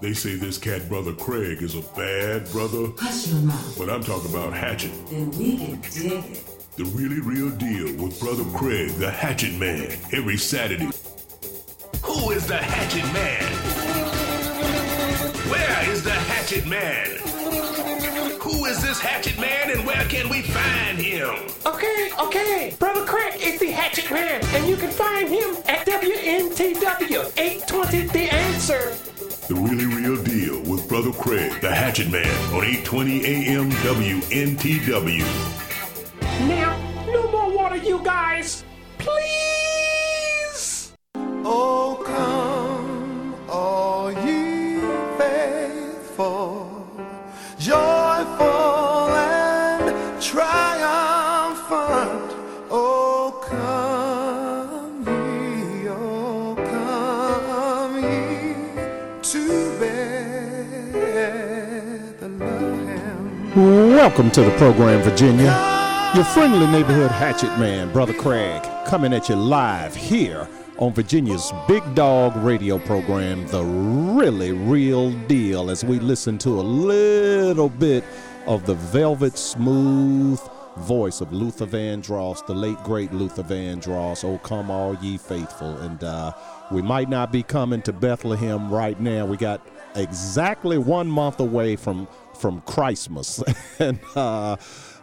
They say this cat brother Craig is a bad brother, Hush your mouth. but I'm talking about Hatchet. Then we can dig it. The really real deal with brother Craig, the Hatchet Man, every Saturday. Who is the Hatchet Man? Where is the Hatchet Man? Who is this Hatchet Man and where can we find him? Okay, okay. Brother Craig is the Hatchet Man, and you can find him at WNTW 820 The Answer. The really real deal with brother Craig, the Hatchet Man, on 820 AM WNTW. Welcome to the program, Virginia. Your friendly neighborhood hatchet man, Brother Craig, coming at you live here on Virginia's Big Dog radio program, The Really Real Deal, as we listen to a little bit of the velvet smooth voice of Luther Vandross, the late great Luther Vandross. Oh, come all ye faithful. And uh, we might not be coming to Bethlehem right now. We got exactly one month away from from Christmas, and uh,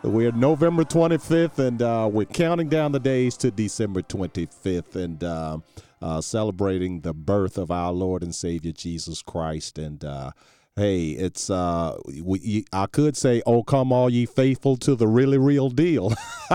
we're November 25th, and uh, we're counting down the days to December 25th, and uh, uh, celebrating the birth of our Lord and Savior Jesus Christ. And uh, hey, it's uh, we, I could say, "Oh, come all ye faithful to the really real deal."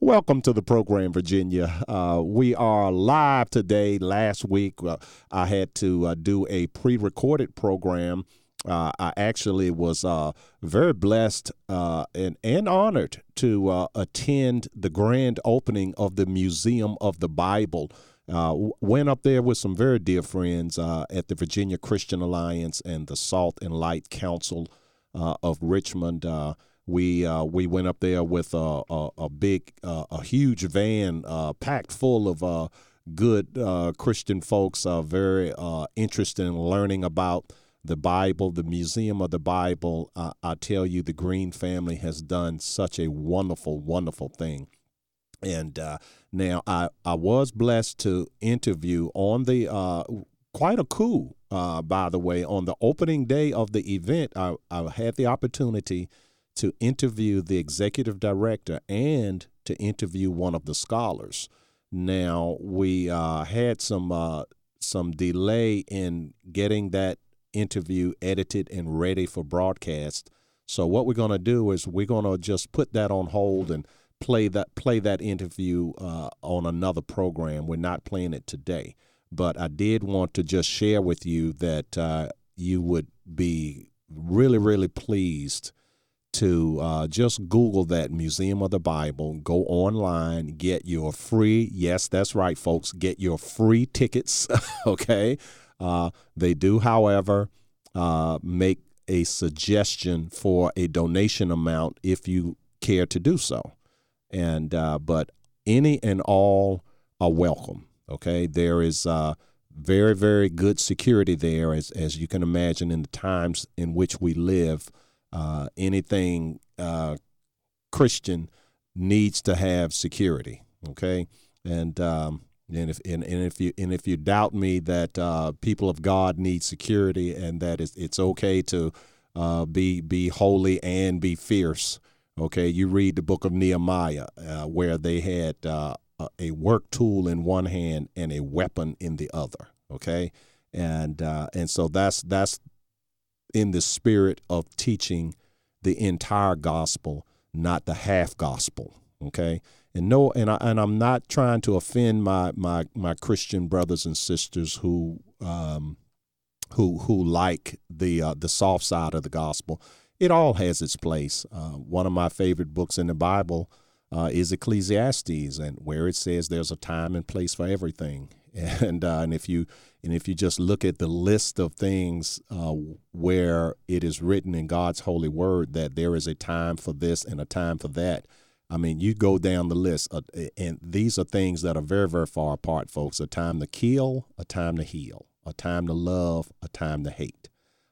Welcome to the program, Virginia. Uh, we are live today. Last week, uh, I had to uh, do a pre-recorded program. Uh, I actually was uh, very blessed uh, and, and honored to uh, attend the grand opening of the Museum of the Bible. Uh, w- went up there with some very dear friends uh, at the Virginia Christian Alliance and the Salt and Light Council of Richmond. We we went up there with a a, a big a huge van packed full of good Christian folks. Very interested in learning about the Bible, the Museum of the Bible. Uh, I tell you, the Green family has done such a wonderful, wonderful thing. And uh, now I, I was blessed to interview on the uh, quite a coup, uh, by the way, on the opening day of the event. I, I had the opportunity to interview the executive director and to interview one of the scholars. Now we uh, had some uh, some delay in getting that interview edited and ready for broadcast. So what we're going to do is we're going to just put that on hold and play that play that interview uh, on another program. We're not playing it today, but I did want to just share with you that uh, you would be really really pleased to uh, just Google that Museum of the Bible, go online, get your free, yes, that's right, folks, get your free tickets, okay? Uh, they do, however, uh, make a suggestion for a donation amount if you care to do so. And, uh, but any and all are welcome, okay? There is uh, very, very good security there, as, as you can imagine, in the times in which we live uh, anything uh, Christian needs to have security. Okay, and um, and if and, and if you and if you doubt me that uh, people of God need security and that it's, it's okay to uh, be be holy and be fierce. Okay, you read the book of Nehemiah uh, where they had uh, a- work tool in one hand and a weapon in the other. Okay, and uh, and so that's that's in the spirit of teaching the entire gospel, not the half gospel. Okay, and no, and I and I'm not trying to offend my my my Christian brothers and sisters who um, who who like the uh, the soft side of the gospel. It all has its place. Uh, one of my favorite books in the Bible uh, is Ecclesiastes, and where it says there's a time and place for everything. And uh, and if you and if you just look at the list of things uh, where it is written in God's holy word that there is a time for this and a time for that, I mean, you go down the list, uh, and these are things that are very, very far apart, folks. A time to kill, a time to heal. a time to love, a time to hate,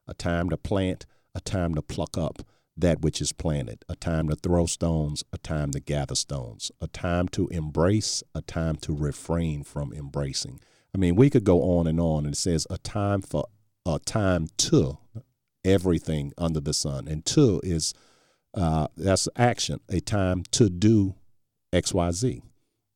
a time to plant, a time to pluck up that which is planted, a time to throw stones, a time to gather stones, a time to embrace, a time to refrain from embracing. I mean, we could go on and on, and it says a time for a time to everything under the sun, and to is uh, that's action, a time to do X, Y, Z.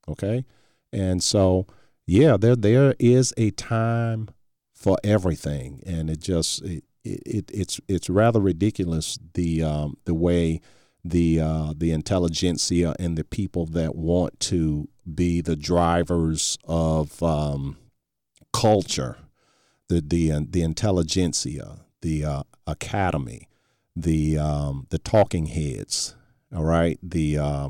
Okay, and so yeah, there there is a time for everything, and it just it, it, it's it's rather ridiculous the um, the way the uh, the intelligentsia and the people that want to be the drivers of um, culture, the the uh, the intelligentsia, the uh, academy, the um, the talking heads, all right, the, uh,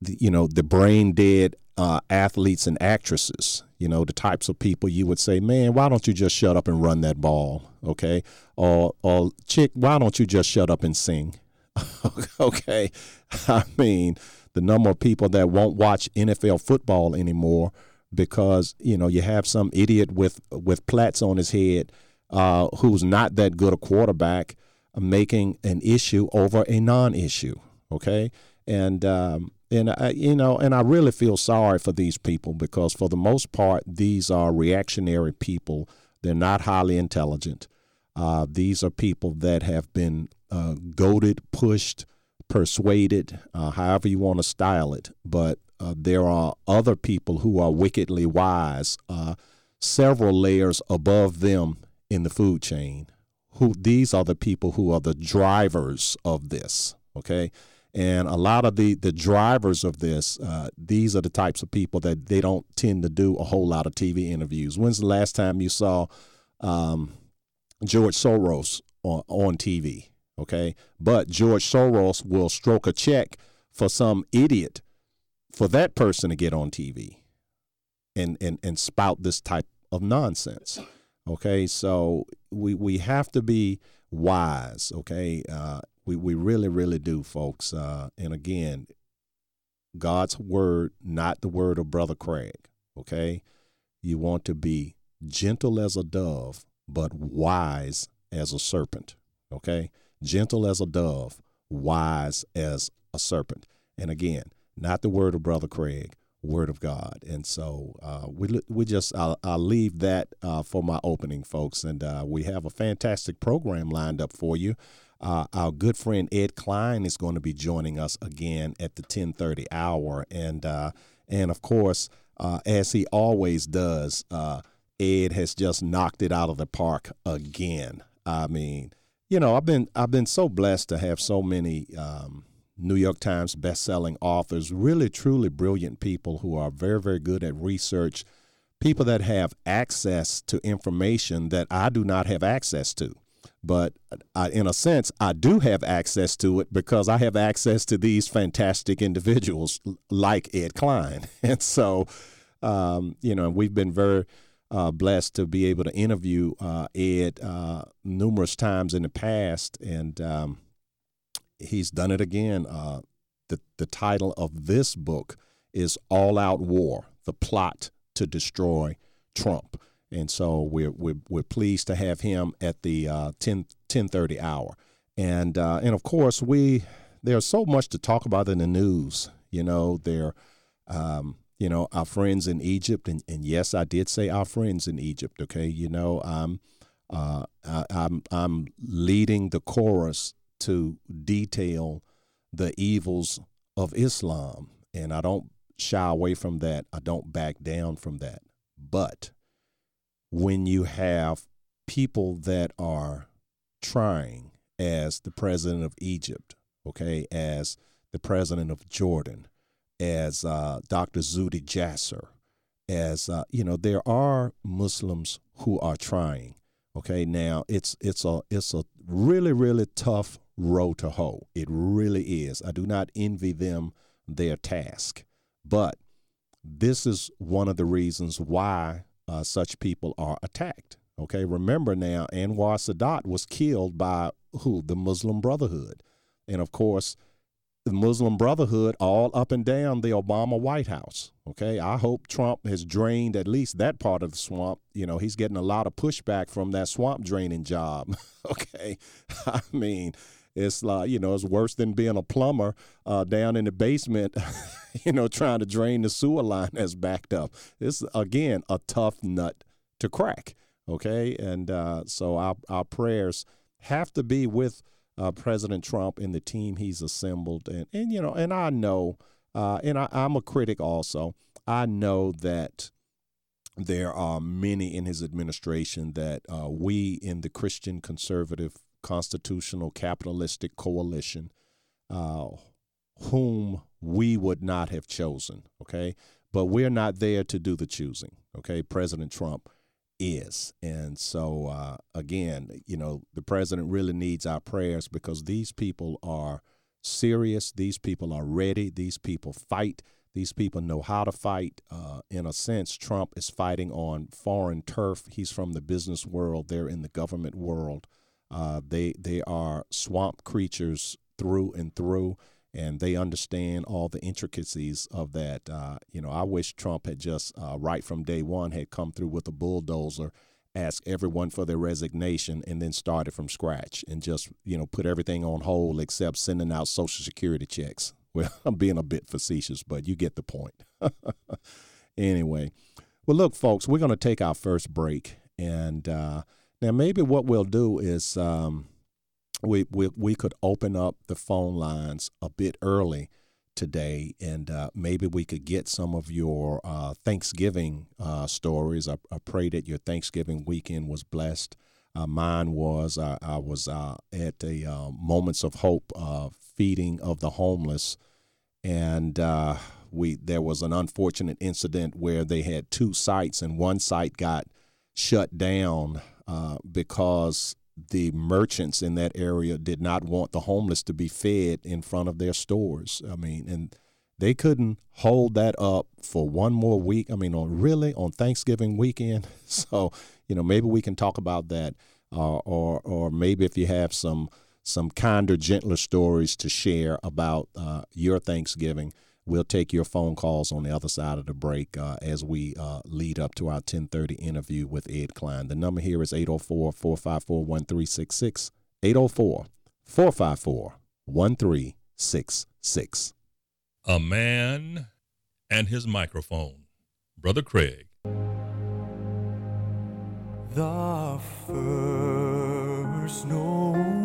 the you know the brain dead uh, athletes and actresses, you know, the types of people you would say, man, why don't you just shut up and run that ball, okay? Or, or chick, why don't you just shut up and sing, okay? I mean, the number of people that won't watch NFL football anymore because you know you have some idiot with with plaits on his head uh, who's not that good a quarterback making an issue over a non-issue, okay? And um, and I, you know, and I really feel sorry for these people because for the most part, these are reactionary people. They're not highly intelligent. Uh, these are people that have been uh, goaded, pushed, persuaded, uh, however you want to style it. But uh, there are other people who are wickedly wise, uh, several layers above them in the food chain. Who these are the people who are the drivers of this. Okay, and a lot of the, the drivers of this, uh, these are the types of people that they don't tend to do a whole lot of TV interviews. When's the last time you saw um, George Soros on, on TV? Okay. But George Soros will stroke a check for some idiot for that person to get on TV and, and, and spout this type of nonsense. Okay. So we, we have to be wise. Okay. Uh, we, we really, really do, folks. Uh, and again, God's word, not the word of Brother Craig. Okay? You want to be gentle as a dove, but wise as a serpent. Okay? Gentle as a dove, wise as a serpent. And again, not the word of Brother Craig, word of God. And so uh, we we just I'll, I'll leave that uh, for my opening, folks. And uh, we have a fantastic program lined up for you. Uh, our good friend Ed Klein is going to be joining us again at the 10:30 hour, and uh, and of course, uh, as he always does, Ed has just knocked it out of the park again. I mean, you know, I've been I've been so blessed to have so many um, New York Times best-selling authors, really truly brilliant people who are very very good at research, people that have access to information that I do not have access to but I, in a sense, I do have access to it because I have access to these fantastic individuals like Ed Klein. And so, um, you know, we've been very uh, blessed to be able to interview uh, Ed uh, numerous times in the past, and um, he's done it again. Uh, the, the title of this book is All Out War The Plot to Destroy Trump and so we're we're, we're pleased to have him at the uh, 10 10:30 hour. And uh, and of course we there's so much to talk about in the news. You know, there um, you know, our friends in Egypt and, and yes, I did say our friends in Egypt, okay? You know, I'm uh, I, I'm I'm leading the chorus to detail the evils of Islam and I don't shy away from that. I don't back down from that. But when you have people that are trying, as the president of Egypt, okay, as the president of Jordan, as uh, Dr. Zuhdi Jasser, as uh, you know, there are Muslims who are trying. Okay, now it's it's a it's a really really tough row to hoe. It really is. I do not envy them their task, but this is one of the reasons why uh, such people are attacked. Okay, remember now, Anwar Sadat was killed by who? The Muslim Brotherhood. And of course, the Muslim Brotherhood all up and down the Obama White House. Okay, I hope Trump has drained at least that part of the swamp. You know, he's getting a lot of pushback from that swamp draining job. okay, I mean, it's like you know, it's worse than being a plumber uh, down in the basement. you know, trying to drain the sewer line that's backed up. It's again a tough nut to crack. Okay, and uh, so our our prayers have to be with uh, President Trump and the team he's assembled. And, and you know, and I know, uh, and I, I'm a critic also. I know that there are many in his administration that uh, we in the Christian conservative constitutional capitalistic coalition, uh, whom we would not have chosen. Okay. But we're not there to do the choosing. Okay. President Trump is. And so, uh, again, you know, the president really needs our prayers because these people are serious. These people are ready. These people fight. These people know how to fight. Uh, in a sense, Trump is fighting on foreign turf. He's from the business world. They're in the government world. Uh, they they are swamp creatures through and through and they understand all the intricacies of that. Uh, you know, I wish Trump had just uh, right from day one had come through with a bulldozer, asked everyone for their resignation, and then started from scratch and just you know put everything on hold except sending out Social Security checks. Well, I'm being a bit facetious, but you get the point. anyway, well, look, folks, we're going to take our first break, and uh, now maybe what we'll do is. Um, we, we, we could open up the phone lines a bit early today, and uh, maybe we could get some of your uh, Thanksgiving uh, stories. I, I, pray that your Thanksgiving weekend was blessed. Uh, mine was. I, I was uh, at a uh, Moments of Hope feeding of the homeless, and we there was an unfortunate incident where they had two sites, and one site got shut down because the merchants in that area did not want the homeless to be fed in front of their stores. I mean, and they couldn't hold that up for one more week. I mean, on really on Thanksgiving weekend. So, you know, maybe we can talk about that, uh, or or maybe if you have some some kinder, gentler stories to share about uh, your Thanksgiving. We'll take your phone calls on the other side of the break uh, as we uh, lead up to our 1030 interview with Ed Klein. The number here is 804-454-1366, 804-454-1366. A man and his microphone. Brother Craig. The first Noel,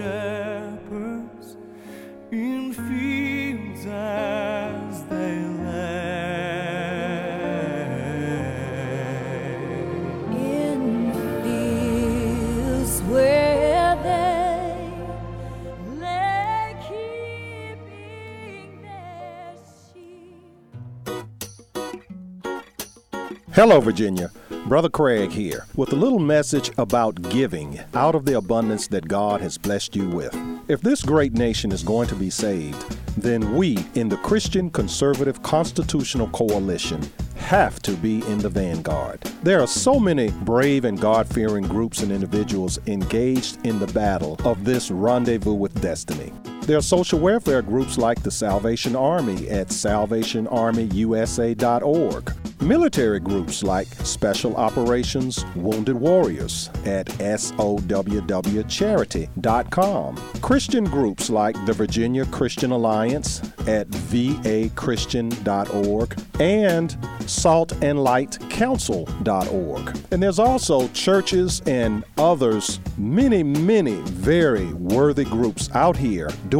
poor Hello, Virginia. Brother Craig here with a little message about giving out of the abundance that God has blessed you with. If this great nation is going to be saved, then we in the Christian Conservative Constitutional Coalition have to be in the vanguard. There are so many brave and God fearing groups and individuals engaged in the battle of this rendezvous with destiny. There are social welfare groups like the Salvation Army at salvationarmyusa.org, military groups like Special Operations Wounded Warriors at sowwcharity.com, Christian groups like the Virginia Christian Alliance at vachristian.org, and saltandlightcouncil.org. And there's also churches and others, many, many very worthy groups out here doing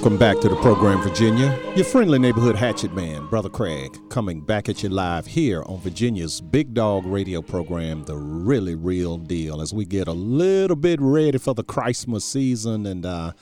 Welcome back to the program, Virginia. Your friendly neighborhood hatchet man, Brother Craig, coming back at you live here on Virginia's big dog radio program, The Really Real Deal, as we get a little bit ready for the Christmas season. And, uh,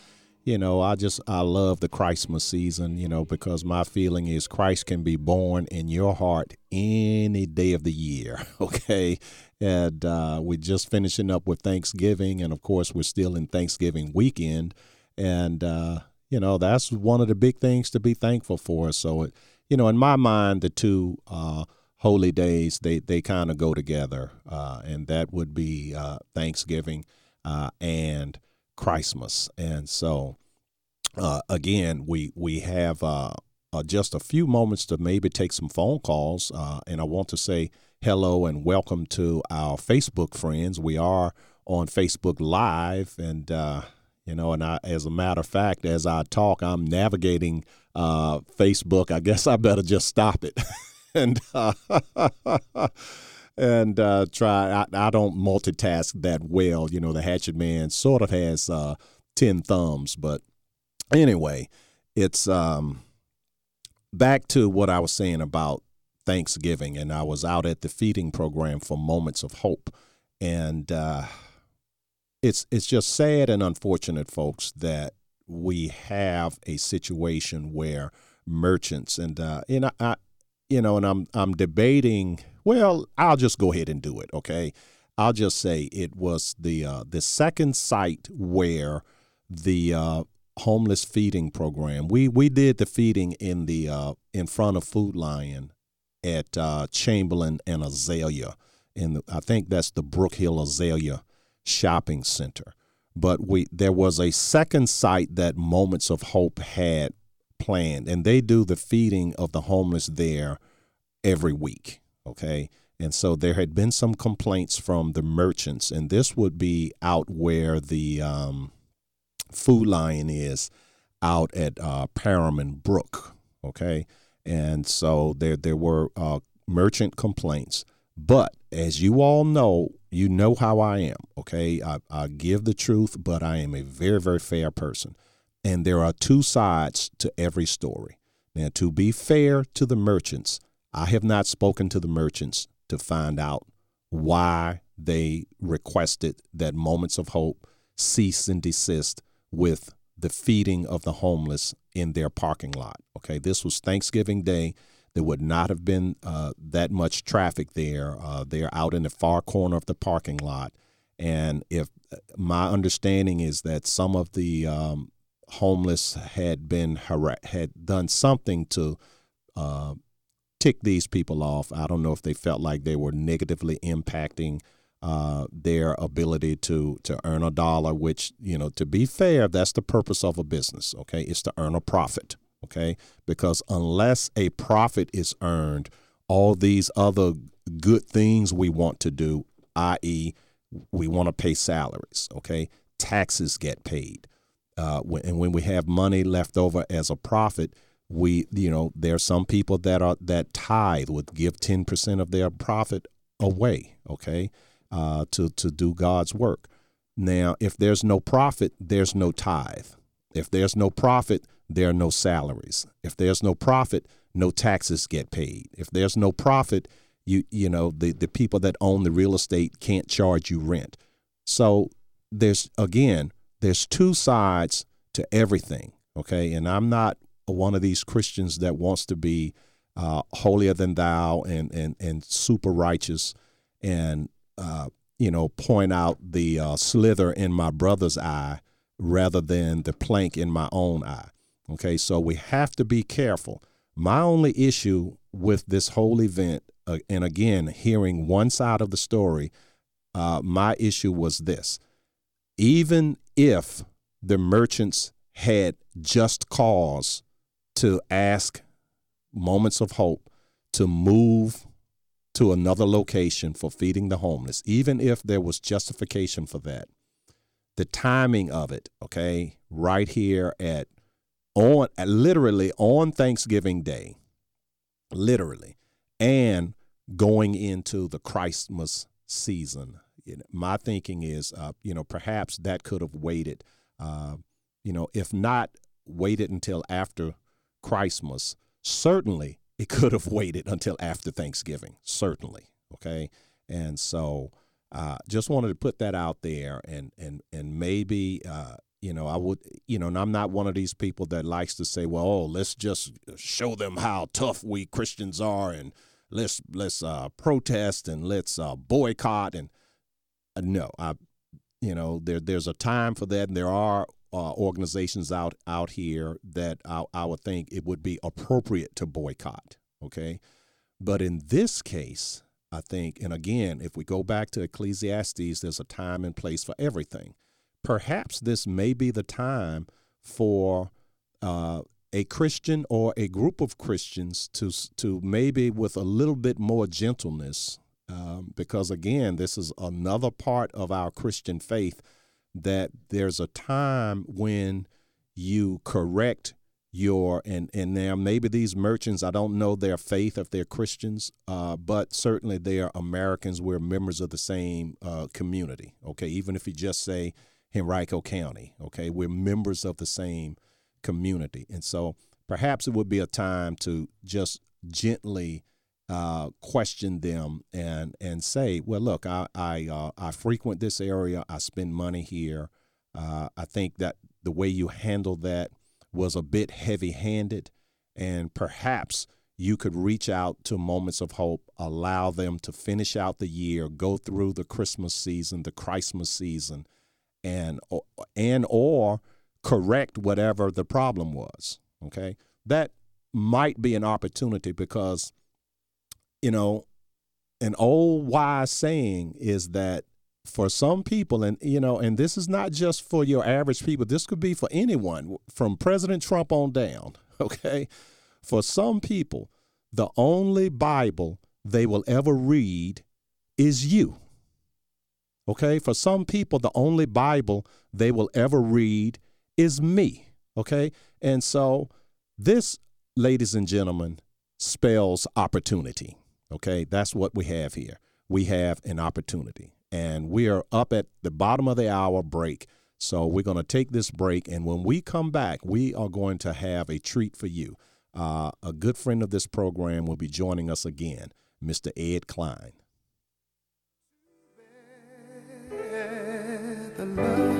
you know, I just, I love the Christmas season, you know, because my feeling is Christ can be born in your heart any day of the year, okay? And uh, we're just finishing up with Thanksgiving. And of course, we're still in Thanksgiving weekend and uh, you know that's one of the big things to be thankful for. So, it, you know, in my mind, the two uh, holy days they they kind of go together, uh, and that would be uh, Thanksgiving uh, and Christmas. And so, uh, again, we we have just a few moments to maybe take some phone calls, and I want to say hello and welcome to our Facebook friends. We are on Facebook Live, and you know and I, as a matter of fact as i talk i'm navigating uh, facebook. I guess i better just stop it and uh, and uh, try I, I, don't multitask that well. You know the hatchet man sort of has uh, 10 thumbs but anyway it's um, back to what i was saying about thanksgiving and i was out at the feeding program for moments of hope and uh, it's it's just sad and unfortunate, folks, that we have a situation where merchants and uh, know, I, you know, and I'm I'm debating. Well, I'll just go ahead and do it. Okay, I'll just say it was the uh, the second site where the uh, homeless feeding program. We we did the feeding in the uh, in front of Food Lion at uh, Chamberlayne and Azalea, and I think that's the Brook Hill Azalea shopping center. But we there was a second site that Moments of Hope had planned, and they do the feeding of the homeless there every week. Okay. And so there had been some complaints from the merchants, and this would be out where the um, Food Lion is out at uh, Parham Brook. Okay. And so there, there were uh, merchant complaints. But as you all know, you know how I am, okay? I, I give the truth, but I am a very, very fair person. And there are two sides to every story. Now, to be fair to the merchants, I have not spoken to the merchants to find out why they requested that Moments of Hope cease and desist with the feeding of the homeless in their parking lot. Okay, this was Thanksgiving Day. There would not have been uh, that much traffic there. Uh, they're out in the far corner of the parking lot. And if my understanding is that some of the um, homeless had been had done something to uh, tick these people off. I don't know if they felt like they were negatively impacting uh, their ability to to earn a dollar. Which you know, to be fair, that's the purpose of a business. Okay, it's to earn a profit okay? Because unless a profit is earned, all these other good things we want to do, i.e., we want to pay salaries, okay? Taxes get paid. Uh, and when we have money left over as a profit, we, you know, there are some people that are that tithe would give 10% of their profit away, okay, uh, to, to do God's work. Now, if there's no profit, there's no tithe. If there's no profit, there are no salaries. If there's no profit, no taxes get paid. If there's no profit, you you know the the people that own the real estate can't charge you rent. So there's again there's two sides to everything. Okay, and I'm not one of these Christians that wants to be uh, holier than thou and and and super righteous and uh, you know point out the uh, slither in my brother's eye rather than the plank in my own eye. Okay, so we have to be careful. My only issue with this whole event, uh, and again, hearing one side of the story, uh, my issue was this. Even if the merchants had just cause to ask Moments of Hope to move to another location for feeding the homeless, even if there was justification for that, the timing of it, okay, right here at on literally on Thanksgiving Day, literally, and going into the Christmas season. My thinking is, uh, you know, perhaps that could have waited. Uh, you know, if not waited until after Christmas. Certainly, it could have waited until after Thanksgiving. Certainly, okay. And so, uh, just wanted to put that out there, and and and maybe uh, you know I would you know, and I'm not one of these people that likes to say, well, oh, let's just show them how tough we Christians are, and let's let's uh, protest and let's uh, boycott and uh, no, I you know there there's a time for that, and there are uh, organizations out out here that I, I would think it would be appropriate to boycott. Okay, but in this case, I think, and again, if we go back to Ecclesiastes, there's a time and place for everything. Perhaps this may be the time for uh, a Christian or a group of Christians to to maybe with a little bit more gentleness, um, because again, this is another part of our Christian faith that there's a time when you correct your and and now maybe these merchants i don't know their faith if they're christians uh, but certainly they are americans. We're members of the same uh, community okay? Even if you just say henrico county okay? We're members of the same community. And so perhaps it would be a time to just gently uh, question them and and say well look i i, uh, I frequent this area. I spend money here. Uh, i think that the way you handled that was a bit heavy handed, and perhaps you could reach out to moments of hope, allow them to finish out the year, go through the Christmas season, the Christmas season, and or, and or correct whatever the problem was. Okay, that might be an opportunity because, you know, an old wise saying is that for some people and you know and this is not just for your average people this could be for anyone from president trump on down okay for some people the only bible they will ever read is you okay for some people the only bible they will ever read is me okay and so this ladies and gentlemen spells opportunity okay that's what we have here we have an opportunity and we are up at the bottom of the hour break. So we're going to take this break, and when we come back, we are going to have a treat for you. Uh, a good friend of this program will be joining us again, Mr. Ed Klein. Come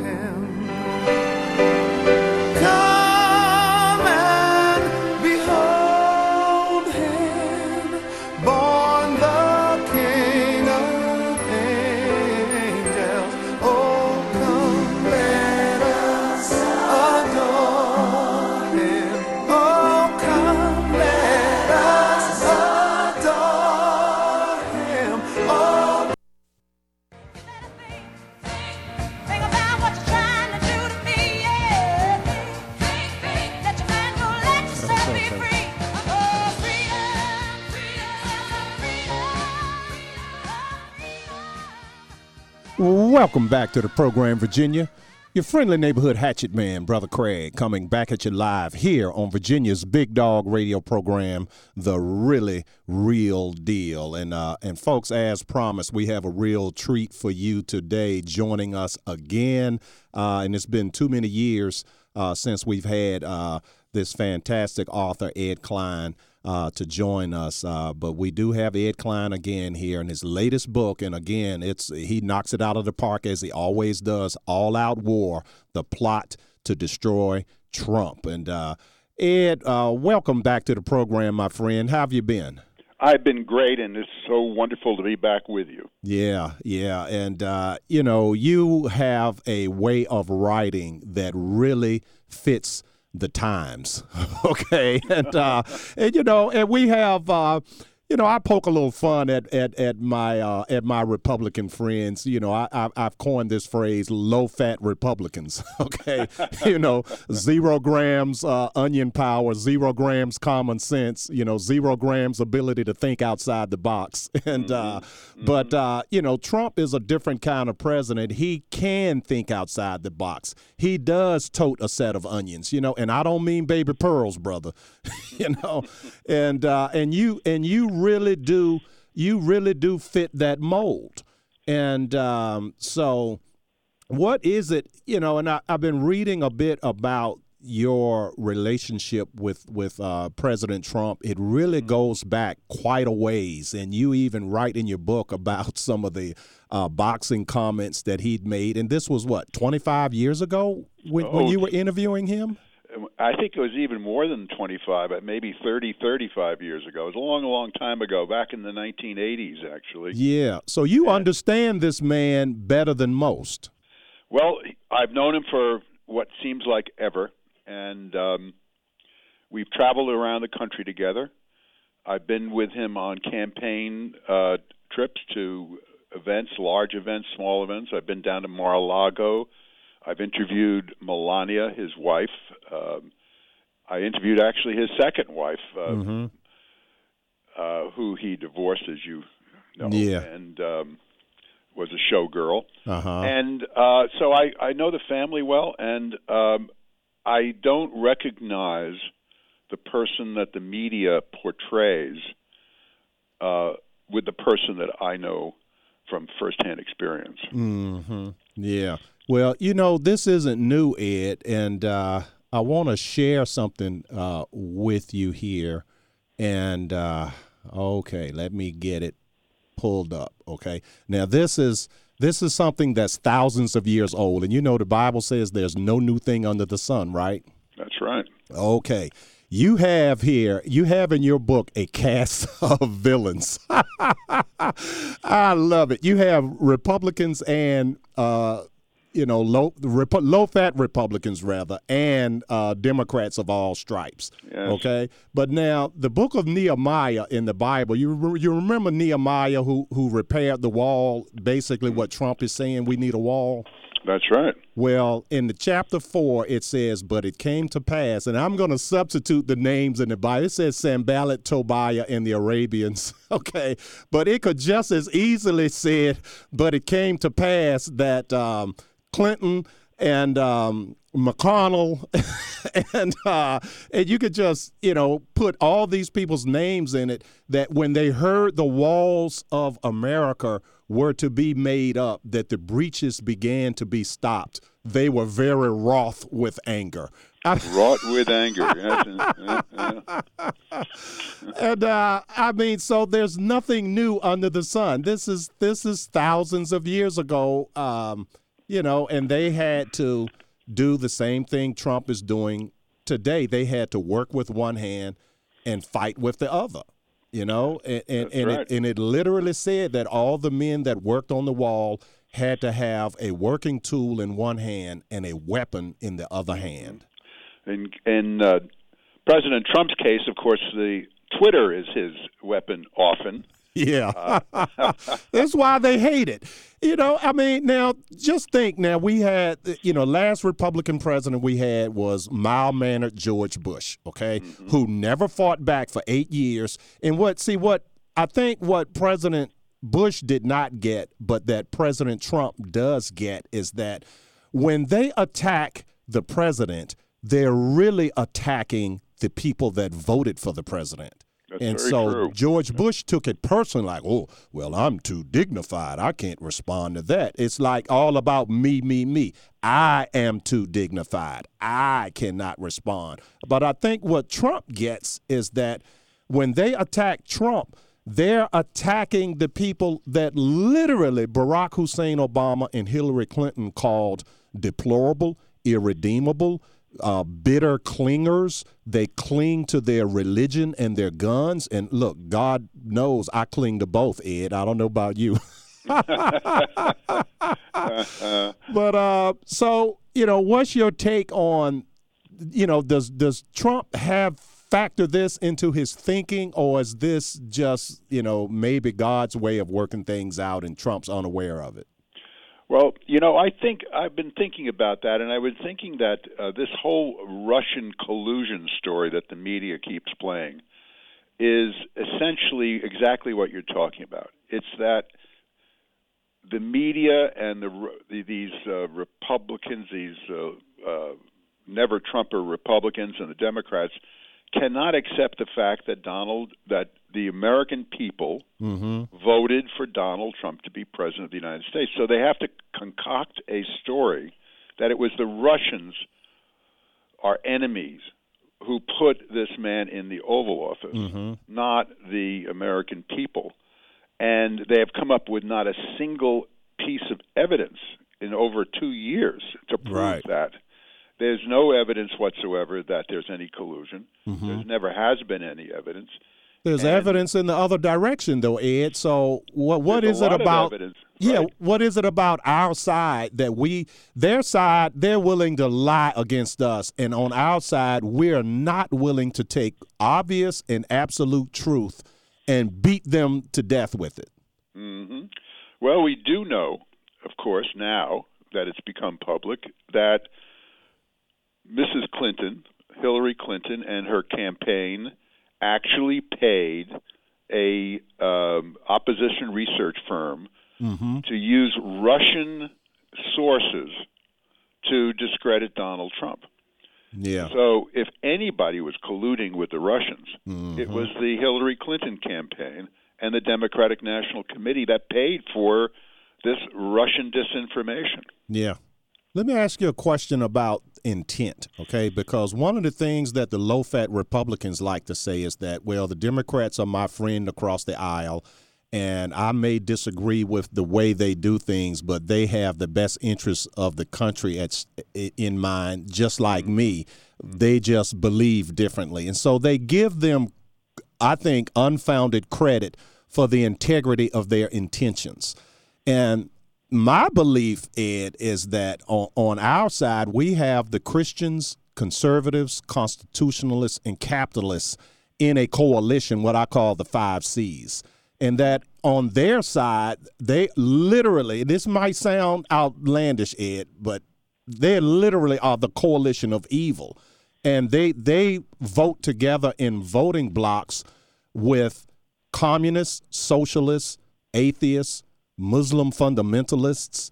Welcome back to the program, Virginia. Your friendly neighborhood hatchet man, Brother Craig, coming back at you live here on Virginia's Big Dog radio program, The Really Real Deal. And uh, and folks, as promised, we have a real treat for you today, joining us again. Uh, and it's been too many years uh, since we've had uh, this fantastic author, Ed Klein, uh, to join us. Uh, but we do have Ed Klein again here in his latest book, and again, it's he knocks it out of the park as he always does. All Out War: The Plot to Destroy Trump. And uh, Ed, uh, welcome back to the program, my friend. How have you been? I've been great, and it's so wonderful to be back with you. Yeah, yeah, and uh, you know, you have a way of writing that really fits the times. okay, and uh, and you know, and we have. Uh, you know, I poke a little fun at at at my uh, at my Republican friends. You know, I, I I've coined this phrase "low fat Republicans." Okay, you know, zero grams uh, onion power, zero grams common sense. You know, zero grams ability to think outside the box. And uh, but uh, you know, Trump is a different kind of president. He can think outside the box. He does tote a set of onions. You know, and I don't mean baby pearls, brother. you know, and uh, and you and you really do you really do fit that mold. And um, so, what is it? You know, and I, I've been reading a bit about your relationship with with uh, President Trump, it really goes back quite a ways, and you even write in your book about some of the uh, boxing comments that he'd made. And this was what 25 years ago when, when Oh, you were interviewing him. I think it was even more than 25, uh, maybe 30, 35 years ago. It was a long, long time ago, back in the 1980s, actually. Yeah. So you understand this man better than most. Well, I've known him for what seems like ever, and um, we've traveled around the country together. I've been with him on campaign uh, trips to events, large events, small events. I've been down to Mar-a-Lago. I've interviewed Melania, his wife. Um, I interviewed actually his second wife, uh, Mm-hmm. uh, who he divorced, as you know, Yeah. and um, was a showgirl. Uh huh. And uh, so I, I know the family well, and um, I don't recognize the person that the media portrays uh, with the person that I know from firsthand experience. hmm Yeah. Well, you know, this isn't new, Ed, and uh, I want to share something uh, with you here. And uh, okay, let me get it pulled up. Okay. Now this is this is something that's thousands of years old, and you know the Bible says there's no new thing under the sun, right? That's right. Okay. You have here, you have in your book a cast of villains. I love it. You have Republicans and, uh, you know, low, Repu- low fat Republicans, rather, and uh, Democrats of all stripes. Yes. Okay. But now, the book of Nehemiah in the Bible, you, re- you remember Nehemiah who, who repaired the wall, basically what Trump is saying we need a wall? That's right. Well, in the chapter four, it says, "But it came to pass," and I'm going to substitute the names in the Bible. It says Sanballat, Tobiah, and the Arabians. okay, but it could just as easily said, "But it came to pass that um, Clinton and um, McConnell and uh, and you could just you know put all these people's names in it. That when they heard the walls of America were to be made up, that the breaches began to be stopped. They were very wroth with anger. Wrought with anger. Yes, yeah, yeah. and uh, I mean, so there's nothing new under the sun. This is this is thousands of years ago, um, you know, and they had to do the same thing Trump is doing today. They had to work with one hand and fight with the other. You know, and and, and, right. it, and it literally said that all the men that worked on the wall had to have a working tool in one hand and a weapon in the other hand. In in uh, President Trump's case, of course, the Twitter is his weapon often. Yeah. Uh, That's why they hate it. You know, I mean, now just think now we had, you know, last Republican president we had was mild mannered George Bush, okay, mm-hmm. who never fought back for eight years. And what, see, what I think what President Bush did not get, but that President Trump does get is that when they attack the president, they're really attacking the people that voted for the president. That's and so true. George Bush took it personally, like, oh, well, I'm too dignified. I can't respond to that. It's like all about me, me, me. I am too dignified. I cannot respond. But I think what Trump gets is that when they attack Trump, they're attacking the people that literally Barack Hussein Obama and Hillary Clinton called deplorable, irredeemable, uh, bitter clingers. They cling to their religion and their guns. And look, God knows I cling to both, Ed. I don't know about you. but uh, so you know, what's your take on you know does does Trump have factor this into his thinking, or is this just you know maybe God's way of working things out and Trump's unaware of it? Well, you know, I think I've been thinking about that, and I was thinking that uh, this whole Russian collusion story that the media keeps playing is essentially exactly what you're talking about. It's that the media and the, the these uh, Republicans, these uh, uh, never Trumper Republicans and the Democrats cannot accept the fact that Donald that the American people voted for Donald Trump to be president of the United States. So they have to concoct a story that it was the Russians our enemies who put this man in the Oval Office, Mm-hmm. not the American people. And they have come up with not a single piece of evidence in over two years to prove Right. that. There's no evidence whatsoever that there's any collusion. Mm-hmm. There never has been any evidence. There's And- evidence in the other direction, though, Ed. So what what is it about? evidence, Yeah, right. what is it about our side that we, their side, they're willing to lie against us, and on our side, we're not willing to take obvious and absolute truth and beat them to death with it. Mm-hmm. Well, we do know, of course, now that it's become public, that Mrs. Clinton, Hillary Clinton, and her campaign actually paid a um, opposition research firm to use Russian sources to discredit Donald Trump. Yeah. So, if anybody was colluding with the Russians, Mm-hmm. it was the Hillary Clinton campaign and the Democratic National Committee that paid for this Russian disinformation. Yeah. Let me ask you a question about intent, okay? Because one of the things that the low fat Republicans like to say is that, well, the Democrats are my friend across the aisle, and I may disagree with the way they do things, but they have the best interests of the country at, in mind, just like mm-hmm. me. Mm-hmm. They just believe differently. And so they give them I think, unfounded credit for the integrity of their intentions. And my belief, Ed, is that on, on our side, we have the Christians, conservatives, constitutionalists, and capitalists in a coalition, what I call the five C's. And that on their side, they literally, this might sound outlandish, Ed, but they literally are the coalition of evil and they they vote together in voting blocks with communists, socialists, atheists, Muslim fundamentalists,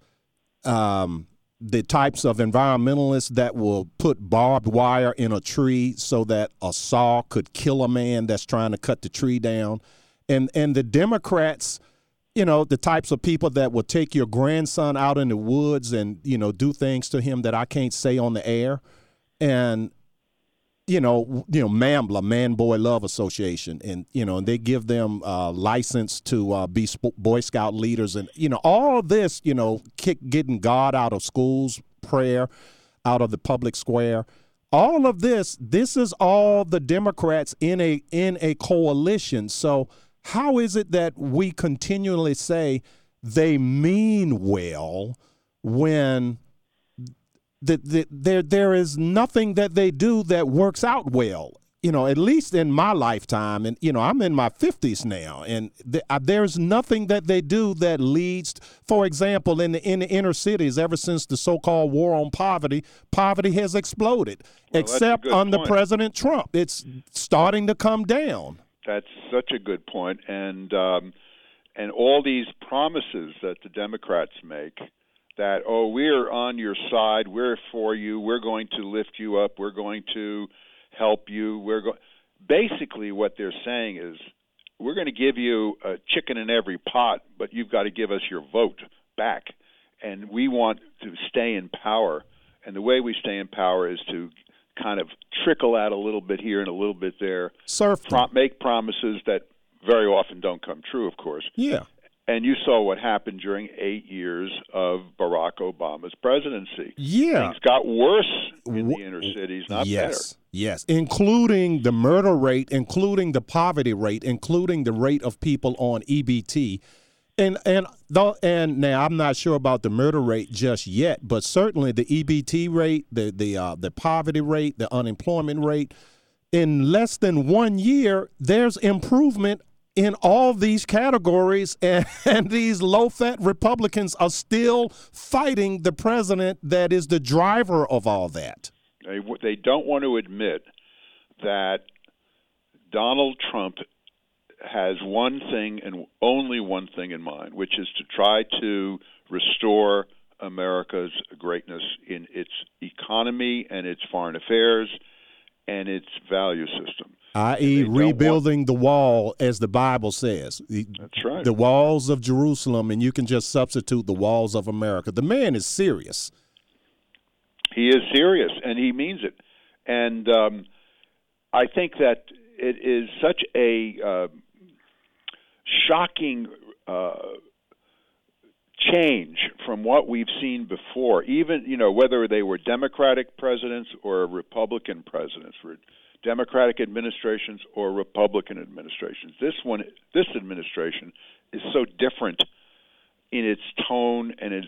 um, the types of environmentalists that will put barbed wire in a tree so that a saw could kill a man that's trying to cut the tree down, and and the Democrats you know the types of people that will take your grandson out in the woods and you know do things to him that I can't say on the air. And you know you know NAMBLA Man Boy Love Association and you know and they give them uh, license to uh, be Boy Scout leaders and you know all this you know kick getting God out of schools prayer out of the public square all of this this is all the Democrats in a in a coalition. So how is it that we continually say they mean well when the, the, there there is nothing that they do that works out well you know at least in my lifetime. And you know i'm in my 50s now and th- uh, there's nothing that they do that leads for example in the in the inner cities ever since the so-called war on poverty poverty has exploded Well, except under point. president trump. It's starting to come down. That's such a good point, and um, and all these promises that the Democrats make that oh we're on your side, we're for you, we're going to lift you up, we're going to help you, we're going. Basically, what they're saying is we're going to give you a chicken in every pot, but you've got to give us your vote back, and we want to stay in power. And the way we stay in power is to kind of trickle out a little bit here and a little bit there. Surf pro- make promises that very often don't come true, of course. yeah And you saw what happened during eight years of Barack Obama's presidency. yeah Things got worse in the inner cities, not yes, Yes, including the murder rate, including the poverty rate, including the rate of people on EBT. And and though and now I'm not sure about the murder rate just yet, but certainly the EBT rate, the the uh, the poverty rate, the unemployment rate, in less than one year, there's improvement in all these categories, and, and these low fat Republicans are still fighting the president that is the driver of all that. They, they don't want to admit that Donald Trump has one thing and only one thing in mind, which is to try to restore America's greatness in its economy and its foreign affairs and its value system. i.e., rebuilding the wall, as the Bible says. The- That's right. The walls of Jerusalem, and you can just substitute the walls of America. The man is serious. He is serious, and he means it. and um, I think that it is such a uh, shocking uh, change from what we've seen before. Even you know whether they were Democratic presidents or Republican presidents, were Democratic administrations or Republican administrations. This one, this administration, is so different in its tone and its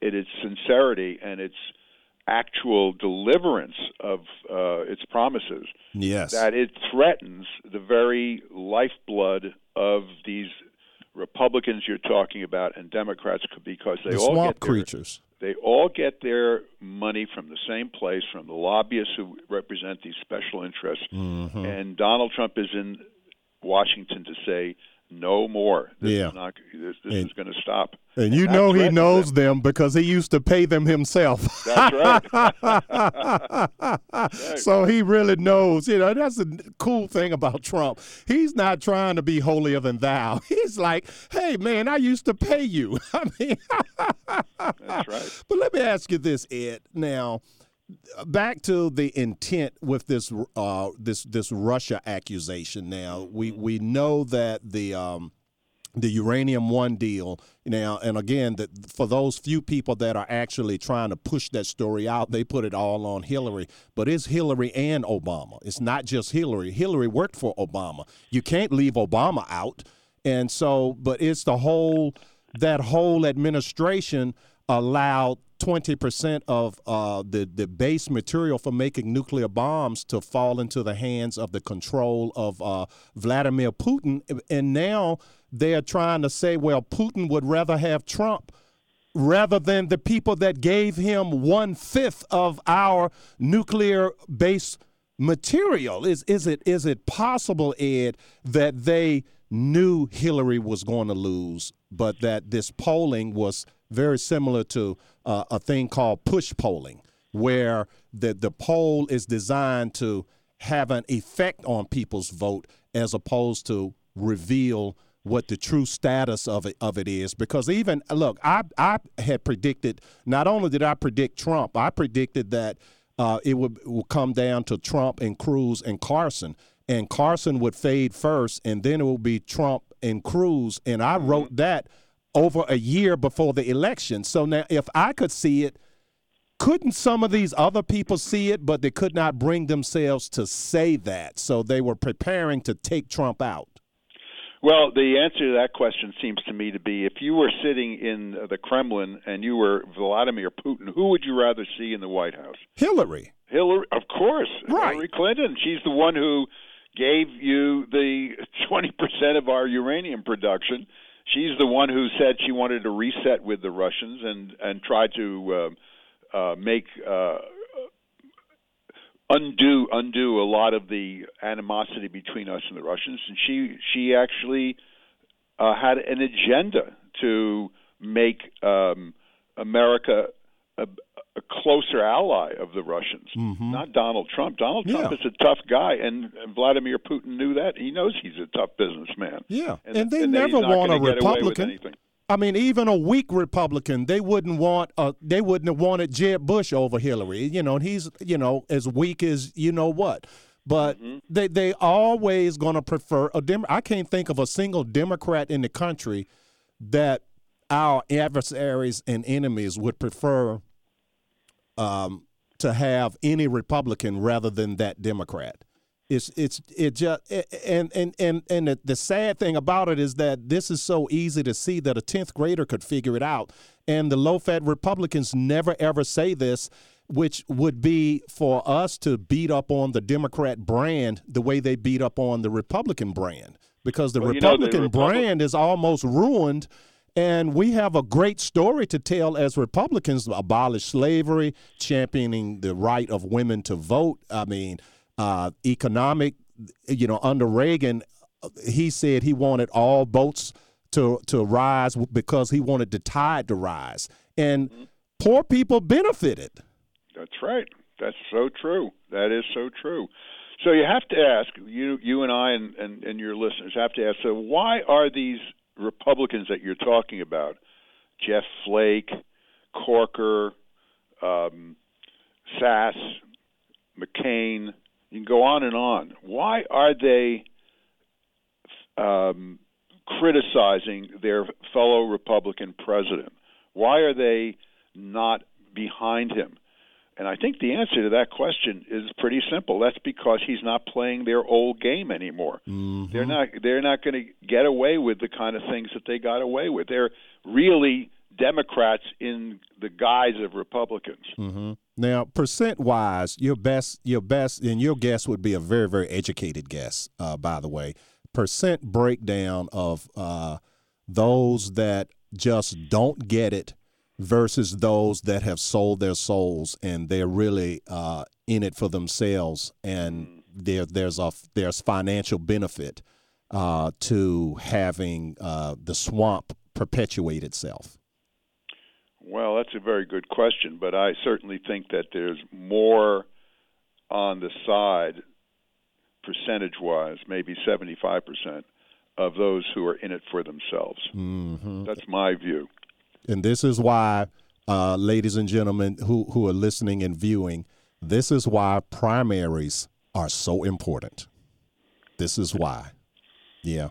in its sincerity and its actual deliverance of uh, its promises Yes. that it threatens the very lifeblood of these Republicans you're talking about and Democrats because they the all swamp get their, creatures. They all get their money from the same place from the lobbyists who represent these special interests Mm-hmm. and Donald Trump is in Washington to say no more this Yeah. is not this, this And- is going to stop And you that know he knows them because he used to pay them himself. that's right so he really knows. You know, that's a cool thing about Trump. He's not trying to be holier than thou. He's like, hey, man, I used to pay you. I mean, that's right but let me ask you this, Ed. Now, back to the intent with this uh, this this Russia accusation. Now, we we know that the um, the uranium one deal now and again that for those few people that are actually trying to push that story out they put it all on hillary. But it's hillary and obama. It's not just hillary. Hillary worked for obama. You can't leave obama out. And so but it's the whole that whole administration allowed 20% of uh, the, the base material for making nuclear bombs to fall into the hands of the control of uh, Vladimir Putin. And now they're trying to say, well, Putin would rather have Trump rather than the people that gave him one fifth of our nuclear base material. Is is it is it possible, Ed, that they knew Hillary was going to lose, but that this polling was very similar to uh, a thing called push polling, where the the poll is designed to have an effect on people's vote as opposed to reveal what the true status of it of it is. Because even look I I had predicted not only did I predict Trump I predicted that uh, it would, would come down to Trump and Cruz and Carson and Carson would fade first and then it will be Trump and Cruz and I wrote that over a year before the election so now if I could see it couldn't some of these other people see it but they could not bring themselves to say that so they were preparing to take Trump out Well, the answer to that question seems to me to be if you were sitting in the Kremlin and you were Vladimir Putin, who would you rather see in the White House? Hillary Hillary, of course, Right. Hillary Clinton. She's the one who gave you the 20% of our uranium production. She's the one who said she wanted to reset with the Russians and and try to uh, uh, make uh, undo undo a lot of the animosity between us and the Russians. And she she actually uh, had an agenda to make um, America a, a closer ally of the Russians, not Donald Trump. Donald Trump Mm-hmm. Yeah. is a tough guy, and, and Vladimir Putin knew that. He knows he's a tough businessman. Yeah, and, and they and never want a gonna get away with Republican. I mean, even a weak Republican, they wouldn't want uh they wouldn't have wanted Jeb Bush over Hillary. You know, and he's you know as weak as you know what. But Mm-hmm. they they always going to prefer a Dem. I can't think of a single Democrat in the country that our adversaries and enemies would prefer um, to have any Republican rather than that Democrat. It's it's it just and and and and the, the sad thing about it is that this is so easy to see that a tenth grader could figure it out, and the low fat Republicans never ever say this, which would be for us to beat up on the Democrat brand the way they beat up on the Republican brand because the Well, you know, the Republican Republic- brand is almost ruined. And we have a great story to tell as Republicans abolish slavery, championing the right of women to vote. I mean, uh, economic, you know, under Reagan, he said he wanted all boats to, to rise because he wanted the tide to rise. And poor people benefited. That's right. That's so true. That is so true. So you have to ask you, you and I, and, and, and your listeners have to ask. So why are these Republicans that you're talking about, Jeff Flake, Corker, um, Sasse, McCain. You can go on and on. Why are they um, criticizing their fellow Republican president? Why are they not behind him? And I think the answer to that question is pretty simple. That's because he's not playing their old game anymore. They're not they're not going to get away with the kind of things that they got away with. They're really Democrats in the guise of Republicans. Mm-hmm. Now, percent wise, your best, your best, and your guess would be a very, very educated guess. Uh, by the way, percent breakdown of uh, those that just don't get it versus those that have sold their souls and they're really uh, in it for themselves, and there, there's a there's financial benefit uh, to having uh, the swamp perpetuate itself. Well, that's a very good question, but I certainly think that there's more on the side, percentage wise, maybe 75%, of those who are in it for themselves. Mm-hmm. That's my view. And this is why, uh, ladies and gentlemen who, who are listening and viewing, this is why primaries are so important. This is why. Yeah.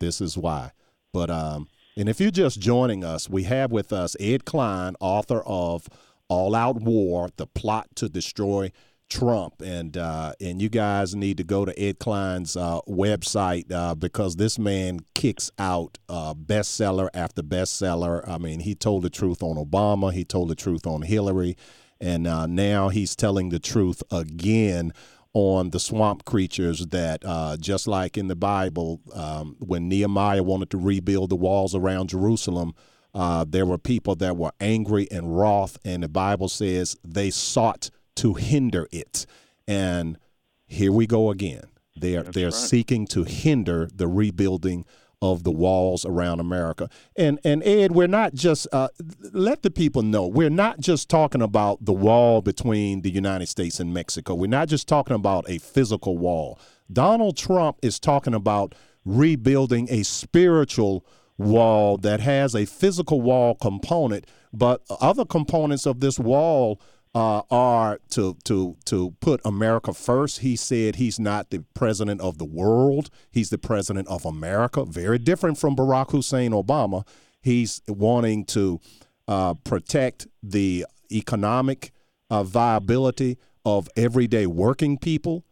This is why. But um, and if you're just joining us, we have with us Ed Klein, author of All Out War: The Plot to Destroy Trump, and uh, and you guys need to go to Ed Klein's uh, website uh, because this man kicks out uh, bestseller after bestseller. I mean, he told the truth on Obama, he told the truth on Hillary, and uh, now he's telling the truth again on the swamp creatures that uh, just like in the Bible, um, when Nehemiah wanted to rebuild the walls around Jerusalem. Uh, there were people that were angry and wroth, and the Bible says they sought to hinder it. And here we go again. They're they're right. seeking to hinder the rebuilding of the walls around America. And and Ed, we're not just uh, let the people know we're not just talking about the wall between the United States and Mexico. We're not just talking about a physical wall. Donald Trump is talking about rebuilding a spiritual wall that has a physical wall component, but other components of this wall uh, are to to to put America first. He said he's not the president of the world; he's the president of America. Very different from Barack Hussein Obama. He's wanting to uh, protect the economic uh, viability of everyday working people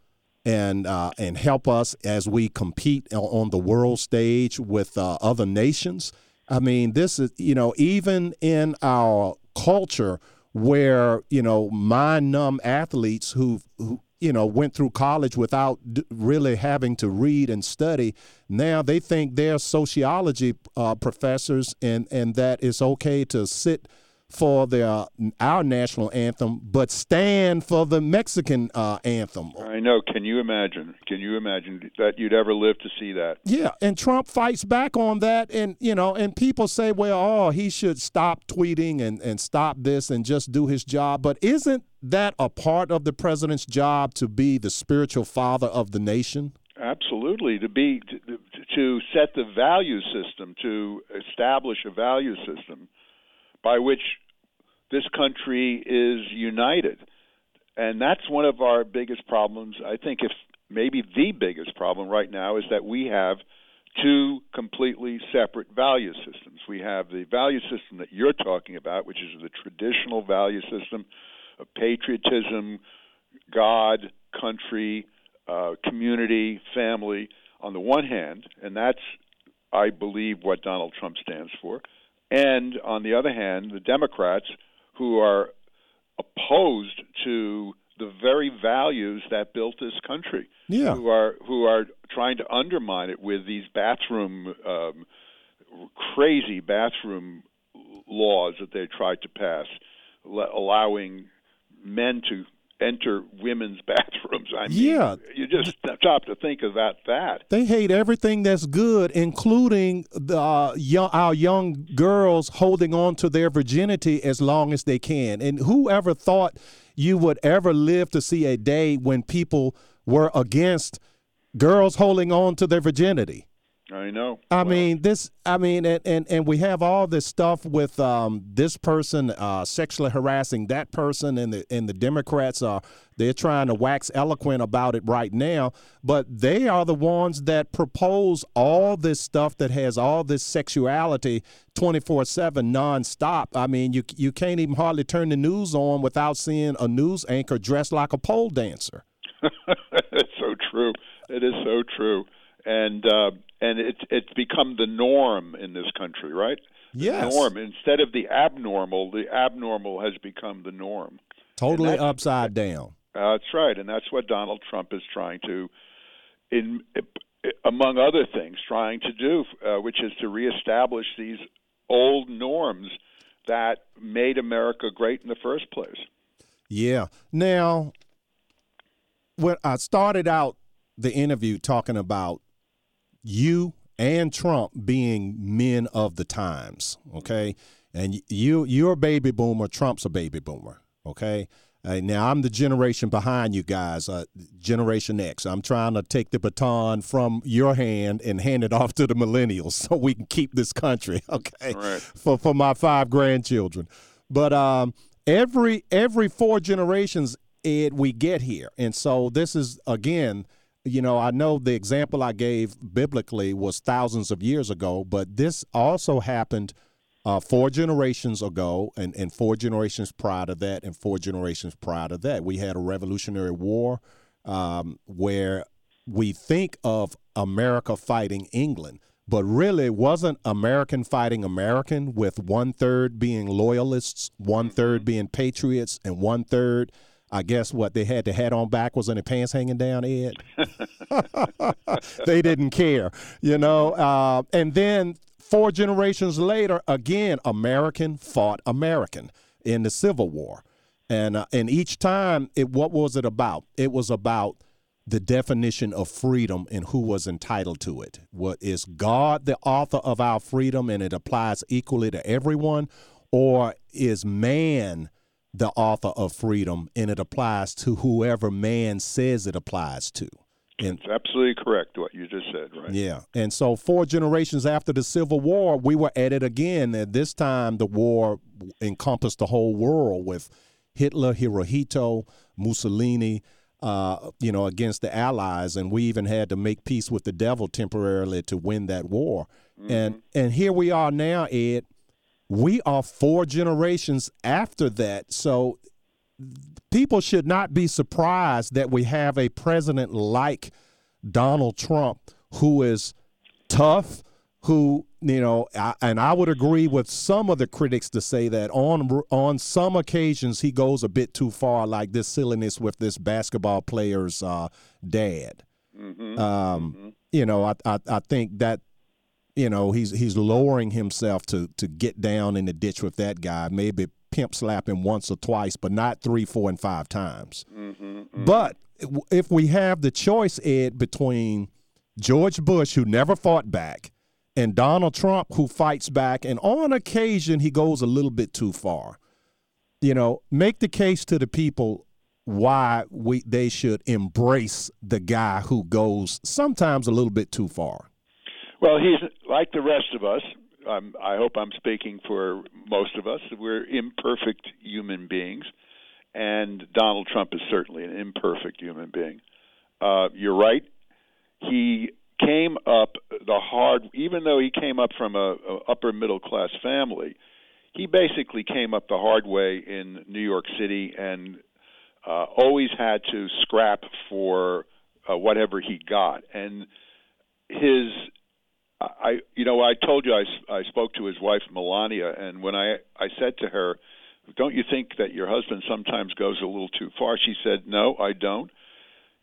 and uh, and help us as we compete on the world stage with uh, other nations. I mean, this is you know even in our culture where you know mind numb athletes who who you know went through college without d- really having to read and study now they think they're sociology uh, professors and and that it's okay to sit for the our national anthem but stand for the Mexican uh, anthem I know. Can you imagine? Can you imagine that you'd ever live to see that? Yeah, and Trump fights back on that, and you know, and people say, well, oh, he should stop tweeting and and stop this and just do his job. But isn't that a part of the president's job to be the spiritual father of the nation? Absolutely, to be to, to set the value system, to establish a value system by which this country is united, and that's one of our biggest problems. I think, if maybe the biggest problem right now, is that we have two completely separate value systems. We have the value system that you're talking about, which is the traditional value system of patriotism, God, country, uh, community, family, on the one hand, and that's, I believe, what Donald Trump stands for. And on the other hand, the Democrats, who are opposed to the very values that built this country, Yeah. who are who are trying to undermine it with these bathroom, um, crazy bathroom laws that they tried to pass, allowing men to enter women's bathrooms. I mean, Yeah. you just stop to think about that. They hate everything that's good, including the uh, young, our young girls holding on to their virginity as long as they can. And whoever thought you would ever live to see a day when people were against girls holding on to their virginity? I know. I Well, mean, this. I mean, and, and and we have all this stuff with um, this person uh, sexually harassing that person, and the and the Democrats are they're trying to wax eloquent about it right now, but they are the ones that propose all this stuff that has all this sexuality twenty four seven nonstop. I mean, you you can't even hardly turn the news on without seeing a news anchor dressed like a pole dancer. it's so true. It is so true, and uh, and it's it's become the norm in this country, right? The Yes. norm instead of the abnormal. The abnormal has become the norm. Totally upside down. Uh, that's right, and that's what Donald Trump is trying to, in among other things, trying to do, uh, which is to reestablish these old norms that made America great in the first place. Yeah. Now, when I started out the interview talking about you and Trump being men of the times, okay? And you you're a baby boomer, Trump's a baby boomer, okay? Uh, now I'm the generation behind you guys, uh, Generation X. I'm trying to take the baton from your hand and hand it off to the millennials so we can keep this country, okay? Right. For for my five grandchildren. But um, every every four generations, it we get here, and so this is again. You know, I know the example I gave biblically was thousands of years ago, but this also happened uh, four generations ago, and, and four generations prior to that, and four generations prior to that. We had a Revolutionary War um, where we think of America fighting England, but really wasn't American fighting American, with one third being loyalists, one third being patriots, and one third. I guess what they had the hat on backwards and the pants hanging down, Ed. they didn't care, you know. Uh, and then four generations later, again, American fought American in the Civil War, and uh, and each time, it what was it about? It was about the definition of freedom and who was entitled to it. What is God the author of our freedom, and it applies equally to everyone, or is man? The author of freedom, and it applies to whoever man says it applies to. And It's absolutely correct what you just said, right? yeah. And so, four generations after the Civil War, we were at it again. And this time, the war encompassed the whole world with Hitler, Hirohito, Mussolini, uh, you know, against the Allies. And we even had to make peace with the devil temporarily to win that war. And and here we are now, Ed. We are four generations after that. So people should not be surprised that we have a president like Donald Trump who is tough, who you know, I, and I would agree with some of the critics to say that on on some occasions he goes a bit too far, like this silliness with this basketball player's uh, dad. Um, You know, I, I I think that you know he's he's lowering himself to to get down in the ditch with that guy. Maybe pimp slap him once or twice, but not three, four, and five times. Mm-hmm, mm-hmm. But if we have the choice, Ed, between George Bush, who never fought back, and Donald Trump, who fights back, and on occasion he goes a little bit too far. You know, make the case to the people why we they should embrace the guy who goes sometimes a little bit too far. Well, he's like the rest of us. Um, I hope I'm speaking for most of us. We're imperfect human beings, and Donald Trump is certainly an imperfect human being. Uh, you're right. He came up the hard, even though he came up from a, a upper middle class family. He basically came up the hard way in New York City and uh, always had to scrap for uh, whatever he got. And his I you know I told you I spoke to his wife Melania and when I I said to her don't you think that your husband sometimes goes a little too far she said no I don't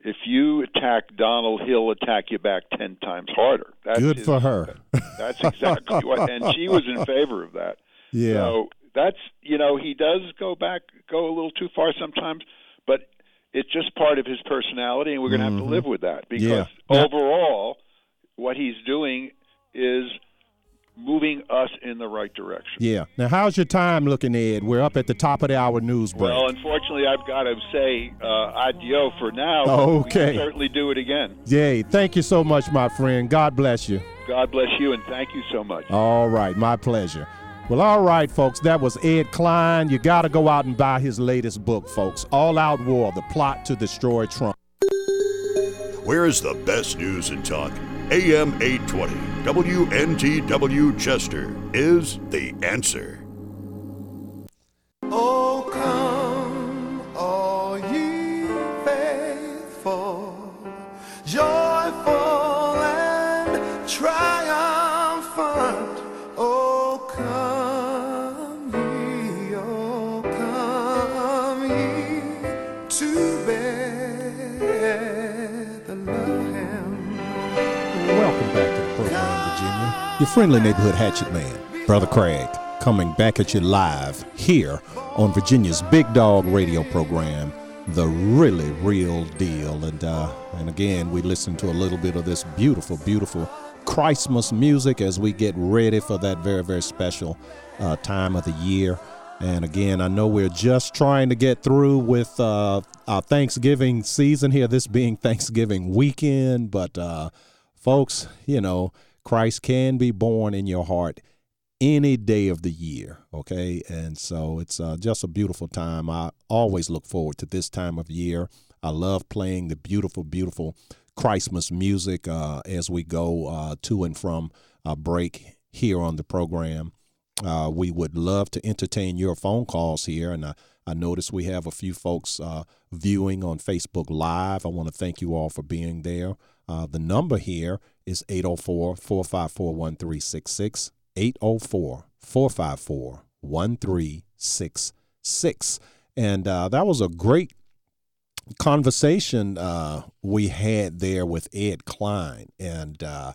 if you attack Donald he'll attack you back 10 times harder that's Good his- for her. that's exactly what and she was in favor of that Yeah. so that's you know he does go back go a little too far sometimes but it's just part of his personality and we're going to have to live with that because Mm-hmm. Yeah. overall what he's doing is moving us in the right direction. Yeah. Now, how's your time looking, Ed? We're up at the top of the hour news break. Well, unfortunately, I've got to say uh, adio for now. Oh, We okay. certainly do it again. Yay. Thank you so much, my friend. God bless you. God bless you, and thank you so much. All right, my pleasure. Well, all right, folks, that was Ed Klein. You got to go out and buy his latest book, folks All Out War The Plot to Destroy Trump. Where's the best news in talk? AM 820, WNTW Chester is the answer. Oh, Your friendly neighborhood hatchet man, Brother Craig, coming back at you live here on Virginia's Big Dog radio program, The Really Real Deal. And uh, and again, we listen to a little bit of this beautiful, beautiful Christmas music as we get ready for that very, very special uh, time of the year. And again, I know we're just trying to get through with uh, our Thanksgiving season here, this being Thanksgiving weekend. But uh, folks, you know, Christ can be born in your heart any day of the year. Okay. And so it's uh, just a beautiful time. I always look forward to this time of year. I love playing the beautiful, beautiful Christmas music uh, as we go uh, to and from a break here on the program. Uh, we would love to entertain your phone calls here. And I, I notice we have a few folks uh, viewing on Facebook Live. I want to thank you all for being there. Uh, the number here is 804 454 1366. 804 454 1366. And uh, that was a great conversation uh, we had there with Ed Klein. And uh,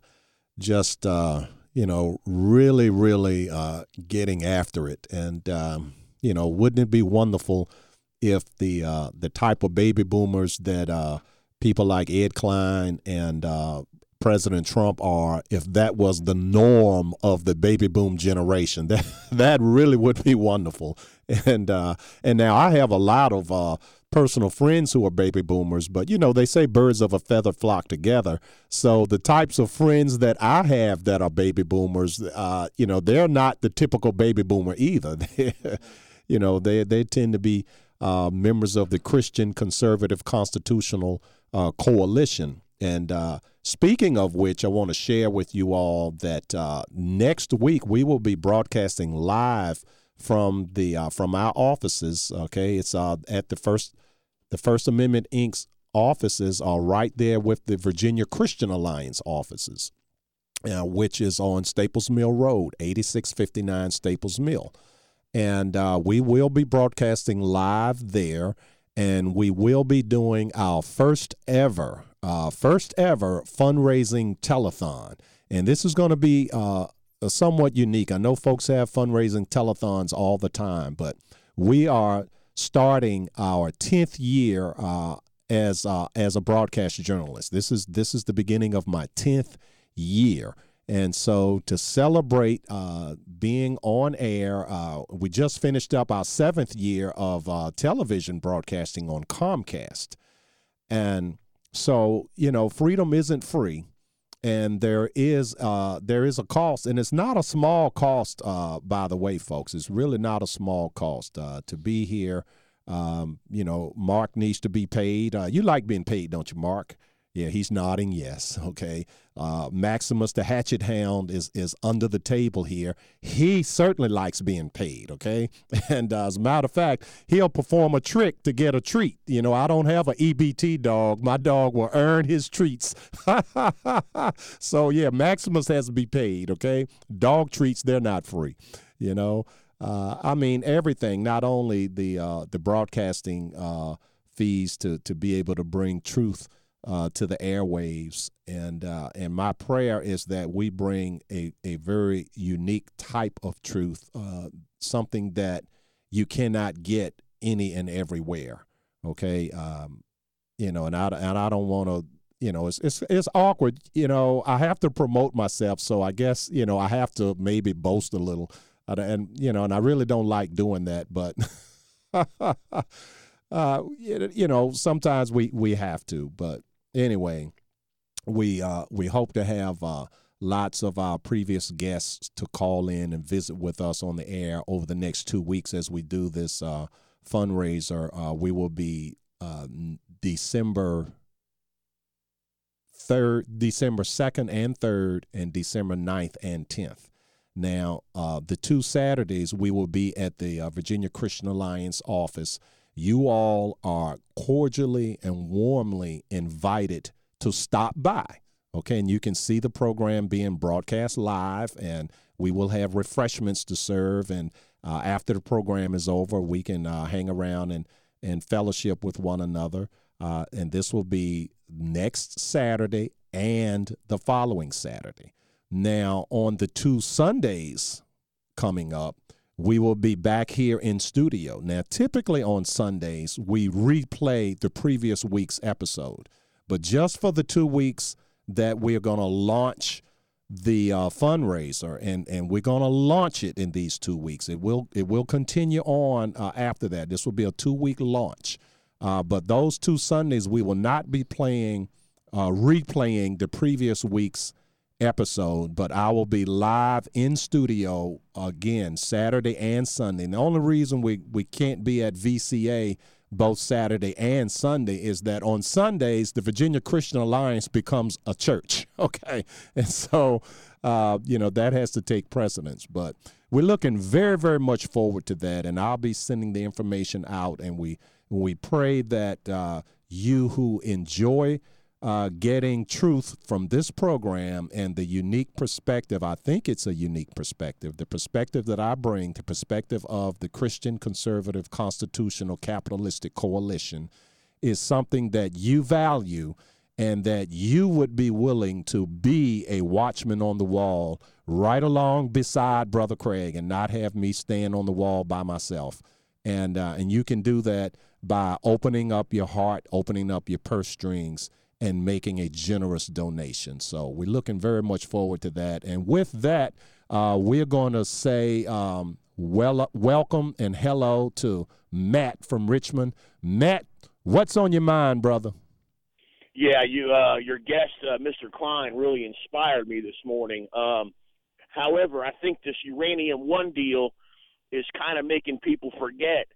just, uh, you know, really, really uh, getting after it. And, um, you know, wouldn't it be wonderful if the the type of baby boomers that people like Ed Klein and uh, President Trump are, if that was the norm of the baby boom generation, that that really would be wonderful. And uh, and now I have a lot of uh, personal friends who are baby boomers, but you know they say birds of a feather flock together. So the types of friends that I have that are baby boomers, uh, you know, they're not the typical baby boomer either. you know, they they tend to be uh, members of the Christian Conservative Constitutional uh, Coalition. And uh, speaking of which, I want to share with you all that uh, next week we will be broadcasting live from the uh, from our offices. Okay, it's uh, at the first the First Amendment Inc.'s offices are right there with the Virginia Christian Alliance offices, uh, which is on Staples Mill Road, eighty six fifty nine Staples Mill, and uh, we will be broadcasting live there and we will be doing our first ever, uh, first ever fundraising telethon. And this is going to be uh, somewhat unique. I know folks have fundraising telethons all the time, but we are starting our 10th year uh, as uh, as a broadcast journalist. This is this is the beginning of my 10th year. And so to celebrate uh, being on air, uh, we just finished up our seventh year of uh, television broadcasting on Comcast. And so, you know, freedom isn't free. And there is uh, there is a cost, and it's not a small cost, uh, by the way, folks. It's really not a small cost uh, to be here. Um, you know, Mark needs to be paid. you like being paid, don't you, Mark? Yeah, he's nodding yes. Okay. Uh, Maximus, the hatchet hound, is is under the table here. He certainly likes being paid. Okay. And uh, as a matter of fact, he'll perform a trick to get a treat. You know, I don't have an EBT dog. My dog will earn his treats. so, yeah, Maximus has to be paid. Okay. Dog treats, they're not free. You know, uh, I mean, everything, not only the, uh, the broadcasting uh, fees to, to be able to bring truth uh, to the airwaves. And uh, and my prayer is that we bring a, a very unique type of truth, uh, something that you cannot get any and everywhere. Okay, um, you know, and I and I don't want to. You know, it's, it's it's awkward. You know, I have to promote myself, so I guess you know I have to maybe boast a little, and you know, and I really don't like doing that, but. uh, you know, sometimes we, we have to, but anyway, we uh, we hope to have uh, lots of our previous guests to call in and visit with us on the air over the next two weeks as we do this uh, fundraiser. Uh, we will be uh, December third, December second and third, and December 9th and tenth. Now, uh, the two Saturdays we will be at the Virginia Christian Alliance office. You all are cordially and warmly invited to stop by. Okay, and you can see the program being broadcast live, and we will have refreshments to serve. And uh, after the program is over, we can uh, hang around and and fellowship with one another. Uh, and this will be next Saturday and the following Saturday. Now, on the two Sundays coming up, we will be back here in studio. Now, typically on Sundays, we replay the previous week's episode, but just for the two weeks that we're going to launch the uh, fundraiser, and and we're going to launch it in these two weeks. It will it will continue on uh, after that. This will be a two week launch, uh, but those two Sundays we will not be playing uh, replaying the previous week's episode, but I will be live in studio again Saturday and Sunday. And the only reason we, we can't be at VCA both Saturday and Sunday is that on Sundays, the Virginia Christian Alliance becomes a church. Okay. And so, uh, you know, that has to take precedence. But we're looking very, very much forward to that. And I'll be sending the information out. And we, we pray that uh, you who enjoy uh, getting truth from this program and the unique perspective. I think it's a unique perspective. The perspective that I bring, the perspective of the Christian Conservative Constitutional Capitalistic Coalition, is something that you value and that you would be willing to be a watchman on the wall right along beside Brother Craig and not have me stand on the wall by myself. And, uh, and you can do that by opening up your heart, opening up your purse strings, and making a generous donation. So we're looking very much forward to that. And with that, uh, we're going to say um, well, welcome and hello to Matt from Richmond. Matt, what's on your mind, brother? Yeah, you, uh, your guest, uh, Mr. Klein, really inspired me this morning. Um, however, I think this uranium one deal is kind of making people forget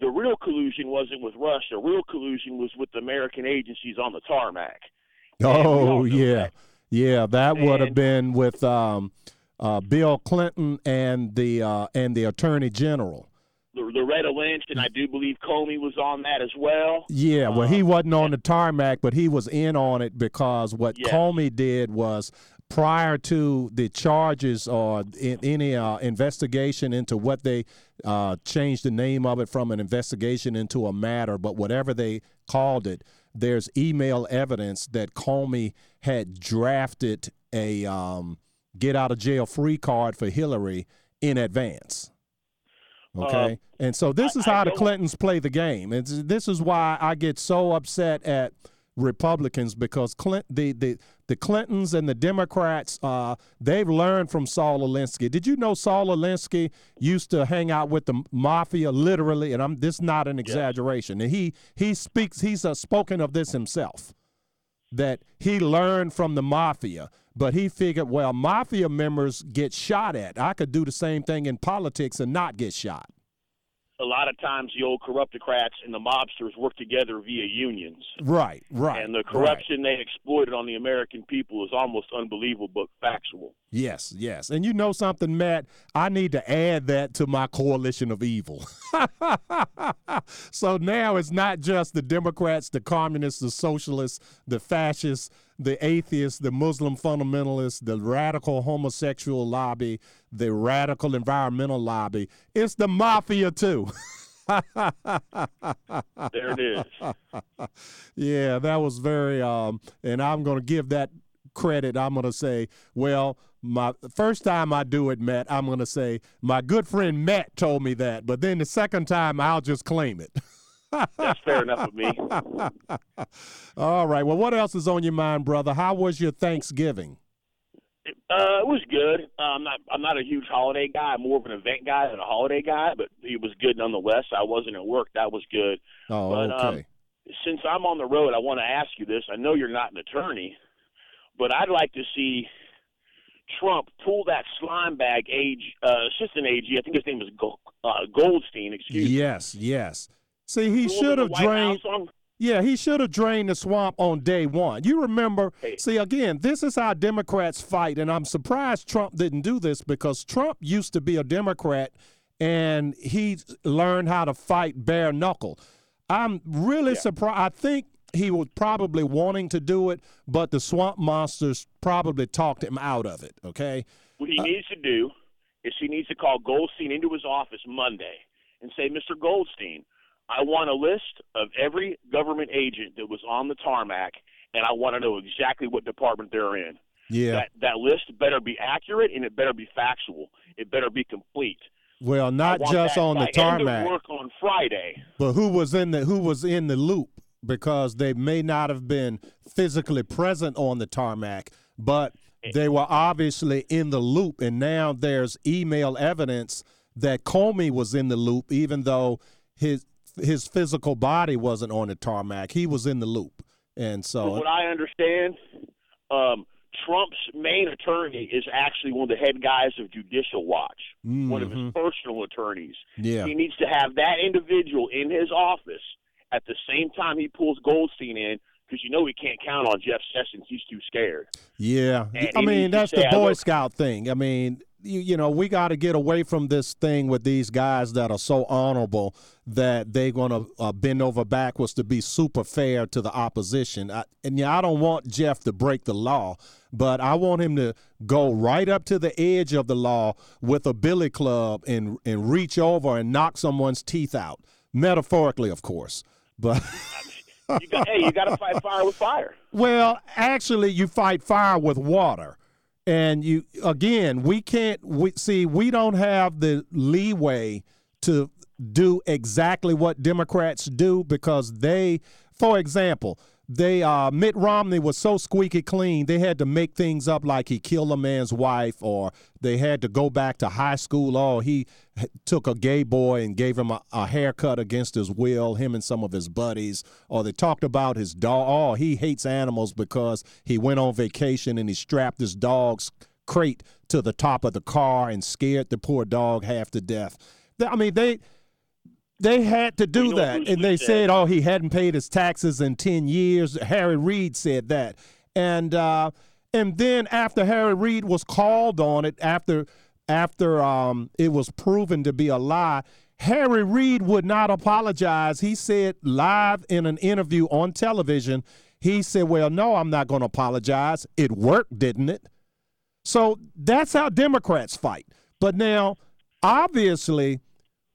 the real collusion wasn't with Russia. The real collusion was with the American agencies on the tarmac. Oh yeah, yeah. That would have been with um, uh, Bill Clinton and the uh, and the Attorney General. Loretta Lynch, and I do believe Comey was on that as well. Yeah, well, he wasn't on the tarmac, but he was in on it because what Yeah. Comey did was prior to the charges or in, any uh, investigation into what they uh, changed the name of it from an investigation into a matter, but whatever they called it, there's email evidence that Comey had drafted a um, get out of jail free card for Hillary in advance. Okay. and so this is I how the Clintons play the game. It's, this is why I get so upset at Republicans because Clint, the, the, the Clintons and the Democrats, uh, they've learned from Saul Alinsky. Did you know Saul Alinsky used to hang out with the mafia literally? And I'm this is not an exaggeration. And he he speaks. He's uh, spoken of this himself that he learned from the mafia, but he figured, well, mafia members get shot at. I could do the same thing in politics and not get shot. A lot of times, the old corruptocrats and the mobsters work together via unions. Right, right. And the right. corruption they exploited on the American people is almost unbelievable but factual. Yes, yes. And you know something, Matt? I need to add that to my coalition of evil. so now it's not just the Democrats, the communists, the socialists, the fascists, the atheists, the Muslim fundamentalists, the radical homosexual lobby, the radical environmental lobby. It's the mafia, too. There it is. yeah, that was very um and I'm going to give that credit. I'm going to say, well, my first time I do it, Matt, I'm going to say my good friend Matt told me that, but then the second time I'll just claim it. That's fair enough with me. All right. Well, what else is on your mind, brother? How was your Thanksgiving? Uh, it was good. Uh, I'm not. I'm not a huge holiday guy. I'm more of an event guy than a holiday guy. But it was good nonetheless. I wasn't at work. That was good. Oh, But, um, okay. Since I'm on the road, I want to ask you this. I know you're not an attorney, but I'd like to see Trump pull that slime bag age uh, assistant AG. I think his name was Go- uh, Goldstein. Excuse me. Yes, yes. See, he should have drained. Yeah, he should have drained the swamp on day one. You remember? Hey. See, again, this is how Democrats fight, and I'm surprised Trump didn't do this because Trump used to be a Democrat, and he learned how to fight bare knuckle. I'm really surprised. I think he was probably wanting to do it, but the swamp monsters probably talked him out of it. Okay. What he uh, needs to do is he needs to call Goldstein into his office Monday and say, Mr. Goldstein, I want a list of every government agent that was on the tarmac, and I want to know exactly what department they're in. Yeah. That that list better be accurate and it better be factual. It better be complete. well, not just on the by end of tarmac. work on Friday. but who was in the who was in the loop because they may not have been physically present on the tarmac but eh. they were obviously in the loop and now there's email evidence that Comey was in the loop even though his his physical body wasn't on the tarmac he was in the loop and so, From what I understand, um, Trump's main attorney is actually one of the head guys of Judicial Watch, one of his Mhm. personal attorneys. yeah He needs to have that individual in his office at the same time he pulls Goldstein in, because you know he can't count on Jeff Sessions. He's too scared. Yeah, And I mean that's say, the Boy Scout thing. I mean, you, you know, we got to get away from this thing with these guys that are so honorable that they're gonna uh, bend over backwards to be super fair to the opposition. I, and yeah, I don't want Jeff to break the law, but I want him to go right up to the edge of the law with a billy club and and reach over and knock someone's teeth out, metaphorically, of course. But You got, hey, you got to fight fire with fire. Well, actually, you fight fire with water. And you again, we can't we see we don't have the leeway to do exactly what Democrats do because they for example, they uh Mitt Romney was so squeaky clean, they had to make things up like he killed a man's wife or they had to go back to high school. Or he h- took a gay boy and gave him a, a haircut against his will, him and some of his buddies, or they talked about his dog. Oh, he hates animals because he went on vacation and he strapped his dog's crate to the top of the car and scared the poor dog half to death. I mean, they they had to do that, and they said- "Oh, he hadn't paid his taxes in ten years." Harry Reid said that, and uh, and then after Harry Reid was called on it, after after um, it was proven to be a lie, Harry Reid would not apologize. He said live in an interview on television, he said, "Well, no, I'm not going to apologize. It worked, didn't it?" So that's how Democrats fight. But now, obviously,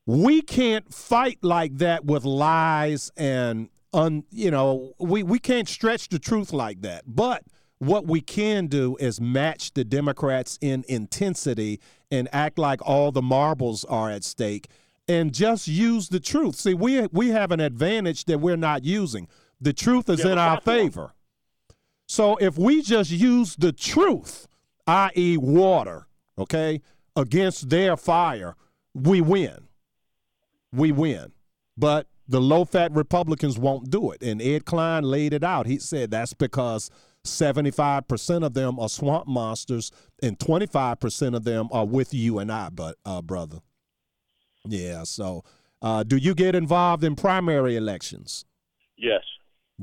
we can't fight like that with lies and un, you know, we, we can't stretch the truth like that. But what we can do is match the Democrats in intensity and act like all the marbles are at stake and just use the truth. See, we we have an advantage that we're not using. The truth is Yeah, in our favor. So if we just use the truth, i.e., water, okay, against their fire, we win. We win. But the low fat Republicans won't do it. And Ed Klein laid it out. He said that's because 75% of them are swamp monsters and 25% of them are with you and I, but uh, brother. Yeah, so uh, do you get involved in primary elections? Yes.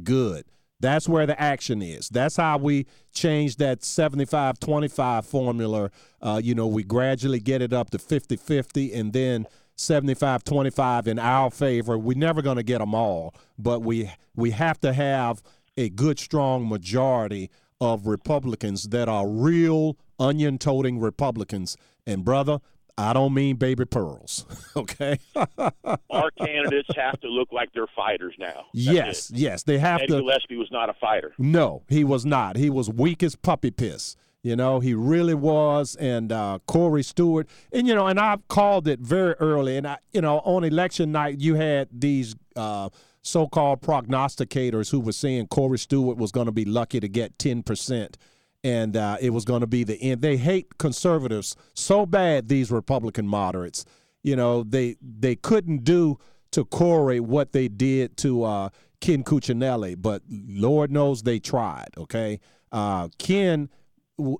Good. That's where the action is. That's how we change that 75 25 formula. Uh, you know, we gradually get it up to 50 50 and then 75 25 in our favor. We're never going to get them all, but we, we have to have a good, strong majority of Republicans that are real onion toting Republicans. And, brother, I don't mean baby pearls, okay? Our candidates have to look like they're fighters now. That's yes, it. yes, they have Ed to. Gillespie was not a fighter. No, he was not. He was weak as puppy piss. You know, he really was. And uh, Corey Stewart, and you know, and I've called it very early. And I, you know, on election night, you had these uh, so-called prognosticators who were saying Corey Stewart was going to be lucky to get ten percent, and uh, it was going to be the end. They hate conservatives so bad. These Republican moderates, you know, they they couldn't do to Corey what they did to uh, Ken Cuccinelli, but Lord knows they tried. Okay, uh, Ken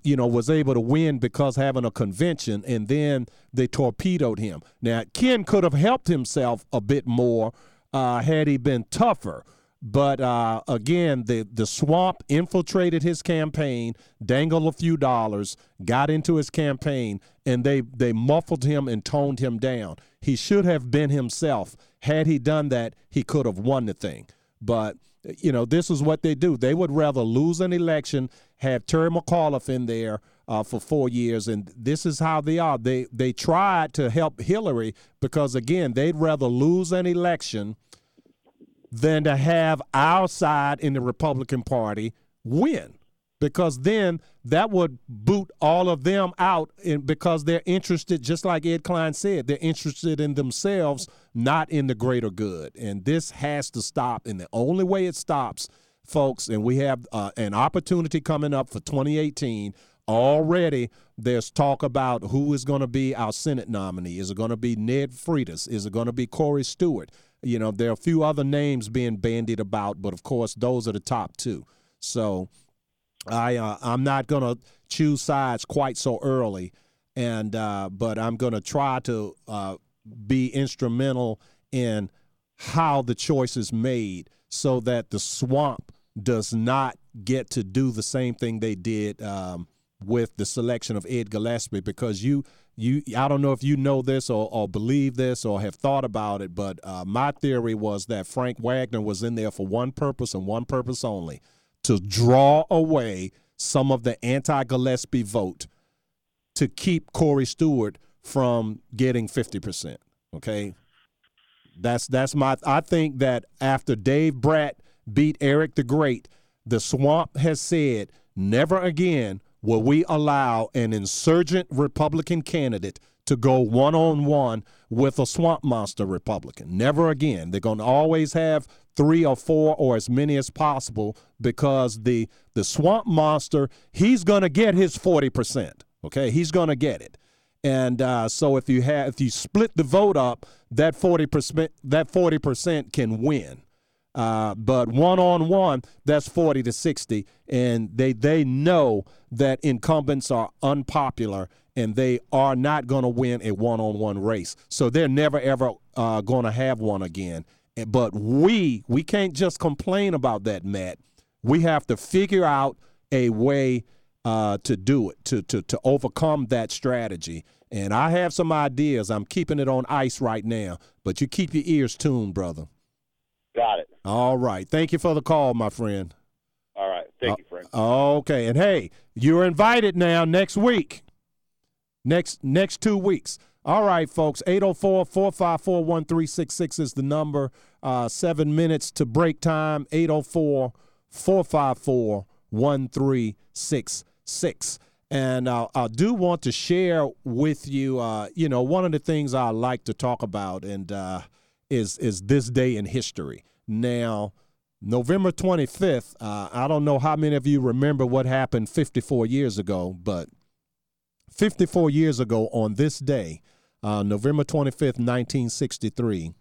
you know, was able to win because having a convention, and then they torpedoed him. Now, Ken could have helped himself a bit more uh, had he been tougher. But uh, again, the the swamp infiltrated his campaign, dangled a few dollars, got into his campaign, and they they muffled him and toned him down. He should have been himself. Had he done that, he could have won the thing. But you know, this is what they do. They would rather lose an election, have Terry McAuliffe in there uh, for four years, and this is how they are. They they tried to help Hillary because again, they'd rather lose an election than to have our side in the Republican Party win. Because then that would boot all of them out because they're interested, just like Ed Klein said, they're interested in themselves, not in the greater good. And this has to stop. And the only way it stops, folks, and we have uh, an opportunity coming up for 2018. Already, there's talk about who is going to be our Senate nominee. Is it going to be Nick Freitas? Is it going to be Corey Stewart? You know, there are a few other names being bandied about, but of course, those are the top two. So I uh, I'm not going to choose sides quite so early, and uh, but I'm going to try to uh, be instrumental in how the choice is made, so that the swamp does not get to do the same thing they did um, with the selection of Ed Gillespie, because you you I don't know if you know this or, or believe this or have thought about it, but uh, my theory was that Frank Wagner was in there for one purpose and one purpose only to draw away some of the anti Gillespie vote to keep Corey Stewart from getting 50%. Okay. That's that's my I think that after Dave Bratt beat Eric the Great, the swamp has said never again will we allow an insurgent Republican candidate to go one on one with a swamp monster Republican. Never again. They're going to always have three or four or as many as possible because the the swamp monster he's going to get his 40%. Okay? He's going to get it. And uh, so if you have if you split the vote up, that 40% that 40% can win. Uh, but one on one, that's 40 to 60. And they, they know that incumbents are unpopular and they are not going to win a one on one race. So they're never, ever uh, going to have one again. But we, we can't just complain about that, Matt. We have to figure out a way uh, to do it, to, to, to overcome that strategy. And I have some ideas. I'm keeping it on ice right now, but you keep your ears tuned, brother. All right. Thank you for the call, my friend. All right. Thank you, Frank. Okay. And hey, you're invited now next week. Next next two weeks. All right, folks. 804-454-1366 is the number. Uh, seven minutes to break time. 804-454-1366. And uh, I do want to share with you, uh, you know, one of the things I like to talk about and uh, is is this day in history. Now, November 25th, uh, I don't know how many of you remember what happened 54 years ago, but 54 years ago on this day, uh, November 25th, 1963,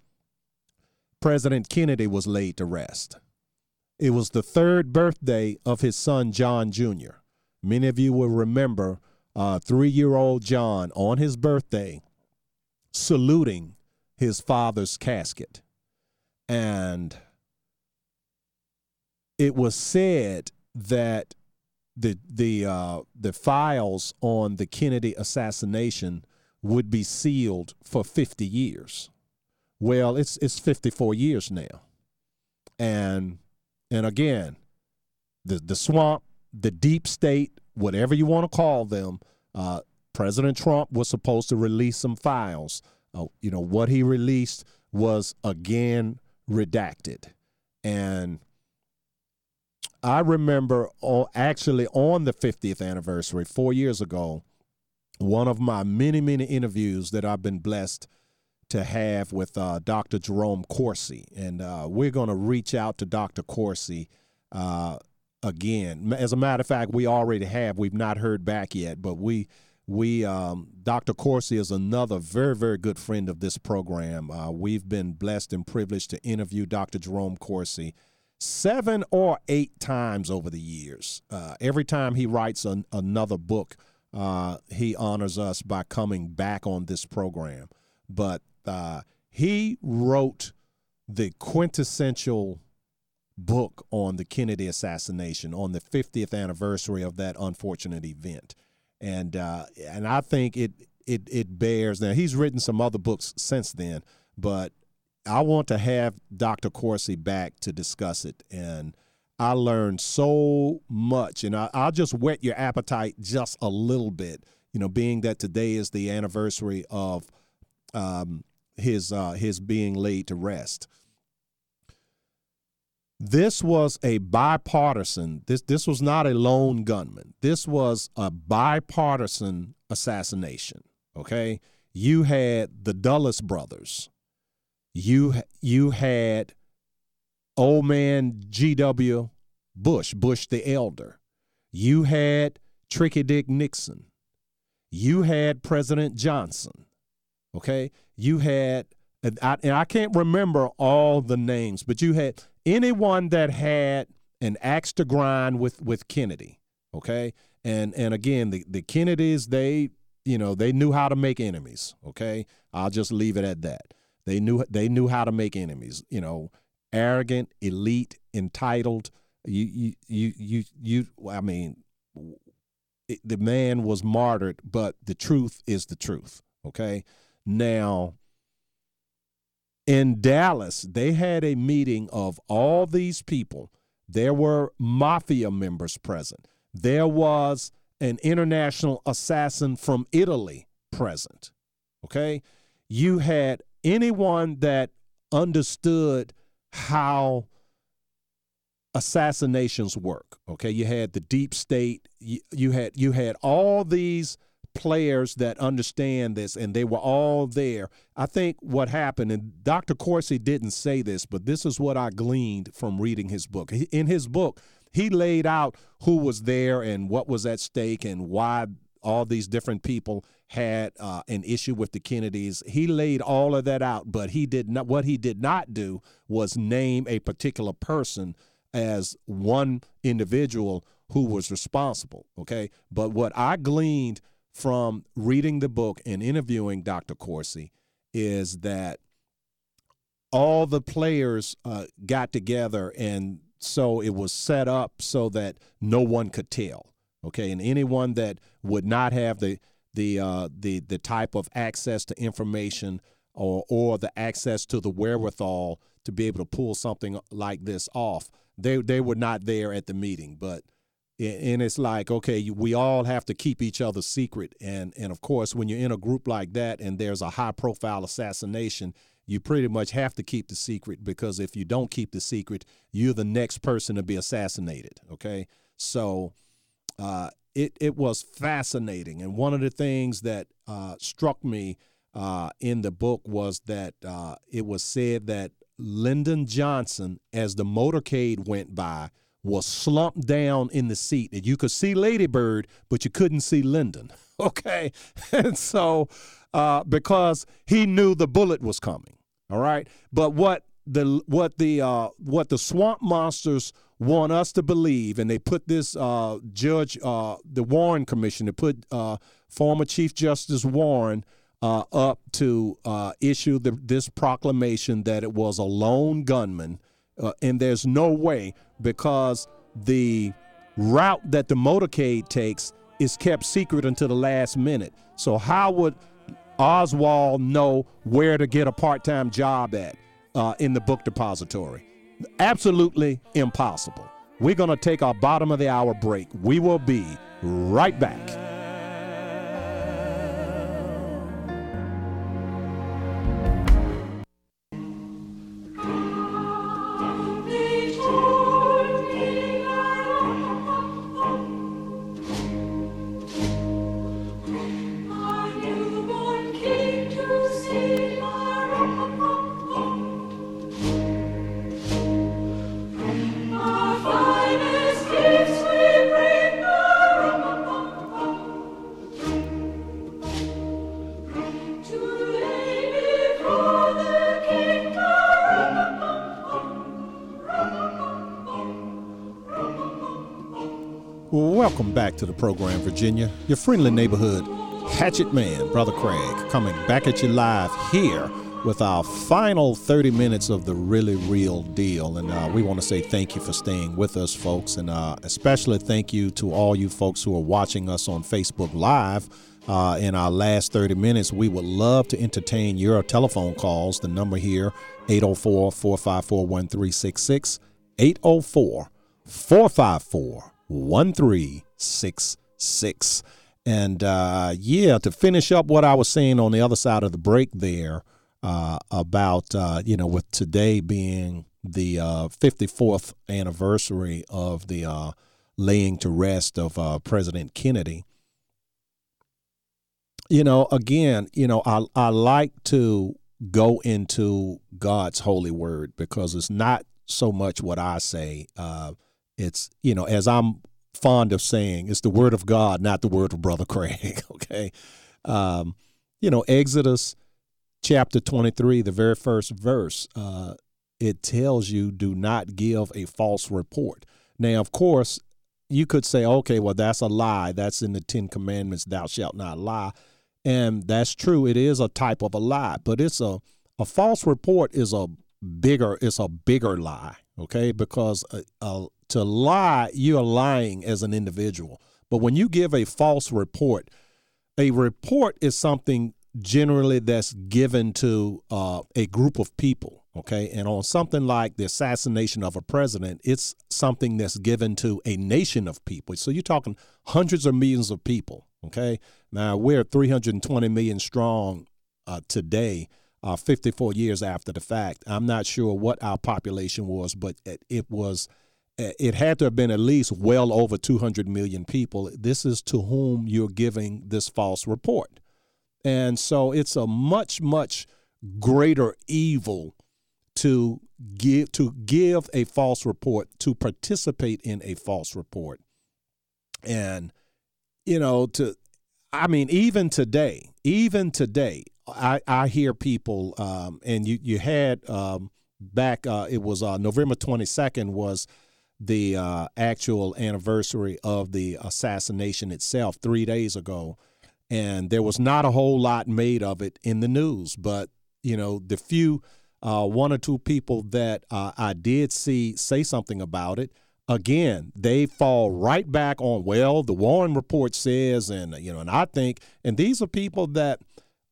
President Kennedy was laid to rest. It was the third birthday of his son, John Jr. Many of you will remember uh, three year old John on his birthday saluting his father's casket. And it was said that the the uh, the files on the Kennedy assassination would be sealed for 50 years. Well, it's it's 54 years now. And and again, the the swamp, the deep state, whatever you want to call them, uh, President Trump was supposed to release some files. Uh, you know what he released was again redacted, and I remember oh, actually on the 50th anniversary, four years ago, one of my many, many interviews that I've been blessed to have with uh, Dr. Jerome Corsi. And uh, we're going to reach out to Dr. Corsi uh, again. As a matter of fact, we already have. We've not heard back yet, but we. We, um, Dr. Corsi is another very, very good friend of this program. Uh, we've been blessed and privileged to interview Dr. Jerome Corsi seven or eight times over the years. Uh, every time he writes an, another book, uh, he honors us by coming back on this program. But uh, he wrote the quintessential book on the Kennedy assassination on the 50th anniversary of that unfortunate event, and uh, and I think it it it bears. Now he's written some other books since then, but I want to have Dr. Corsi back to discuss it, and I learned so much, and I, I'll just whet your appetite just a little bit. You know, being that today is the anniversary of um, his uh, his being laid to rest. This was a bipartisan. This this was not a lone gunman. This was a bipartisan assassination. Okay, you had the Dulles brothers. You you had old man G.W. Bush, Bush the elder. You had Tricky Dick Nixon. You had President Johnson. Okay, you had and I, and I can't remember all the names, but you had anyone that had an axe to grind with with Kennedy. Okay, and and again, the the Kennedys they you know they knew how to make enemies. Okay, I'll just leave it at that. They knew they knew how to make enemies. You know, arrogant, elite, entitled. You you you you you. I mean, it, the man was martyred, but the truth is the truth. Okay, now in Dallas, they had a meeting of all these people. There were mafia members present. There was an international assassin from Italy present. Okay? You had anyone that understood how assassinations work. Okay? You had the deep state, you, you had you had all these players that understand this and they were all there. I think what happened, and Dr. Corsi didn't say this, but this is what I gleaned from reading his book. In his book, he laid out who was there and what was at stake and why all these different people had uh, an issue with the Kennedys. He laid all of that out, but he did not. What he did not do was name a particular person as one individual who was responsible. Okay, but what I gleaned from reading the book and interviewing Dr. Corsi is that all the players uh, got together and so it was set up so that no one could tell okay and anyone that would not have the the uh, the the type of access to information or or the access to the wherewithal to be able to pull something like this off they they were not there at the meeting but and it's like okay we all have to keep each other secret. And and of course when you're in a group like that and there's a high profile assassination you pretty much have to keep the secret because if you don't keep the secret you're the next person to be assassinated okay? So uh, it it was fascinating. And one of the things that uh, struck me uh, in the book was that uh, it was said that Lyndon Johnson as the motorcade went by was slumped down in the seat. And you could see Ladybird, but you couldn't see Lyndon. Okay. And so, uh, because he knew the bullet was coming. All right. But what the what the uh, what the swamp monsters want us to believe, and they put this uh, judge, uh, the Warren Commission, to put uh, former Chief Justice Warren uh, up to issue the, this proclamation that it was a lone gunman, uh, and there's no way because the route that the motorcade takes is kept secret until the last minute. So how would Oswald know where to get a part-time job at uh, in the book depository? Absolutely impossible. We're going to take our bottom of the hour break. We will be right back. Back to the program, Virginia. Your friendly neighborhood hatchet man, Brother Craig, coming back at you live here with our final 30 minutes of the really real deal. And uh, we want to say thank you for staying with us, folks. And uh, especially thank you to all you folks who are watching us on Facebook Live. Uh, in our last 30 minutes, we would love to entertain your telephone calls. The number here, 804 454 1366. 804 454 1366. And uh, yeah, to finish up what I was saying on the other side of the break there uh, about, uh, you know, with today being the 54th anniversary of the uh, laying to rest of uh, President Kennedy. You know, again, you know, I, I like to go into God's holy word because it's not so much what I say. It's, you know, as I'm fond of saying, it's the word of God, not the word of Brother Craig. okay. Um, you know, Exodus chapter 23, the very first verse, uh, it tells you do not give a false report. Now, of course, you could say, okay, well, that's a lie. That's in the Ten Commandments, thou shalt not lie. And that's true. It is a type of a lie, but it's a, a false report is a bigger, it's a bigger lie. Okay. Because uh, uh, to lie, you're lying as an individual. But when you give a false report, a report is something generally that's given to uh, a group of people. Okay. And on something like the assassination of a president, it's something that's given to a nation of people. So you're talking hundreds of millions of people. Okay. Now we're 320 million strong uh, today, uh, 54 years after the fact. I'm not sure what our population was, but it was. It had to have been at least well over 200 million people. This is to whom you're giving this false report. And so it's a much, much greater evil to give to give a false report, to participate in a false report. And you know, to I mean, even today, even today, I, I hear people um, and you you had um, back uh, it was uh, November 22nd was the uh, actual anniversary of the assassination itself 3 days ago and there was not a whole lot made of it in the news. But you know, the few uh, one or two people that uh, I did see say something about it, again, they fall right back on. Well, the Warren report says, and you know, and I think, and these are people that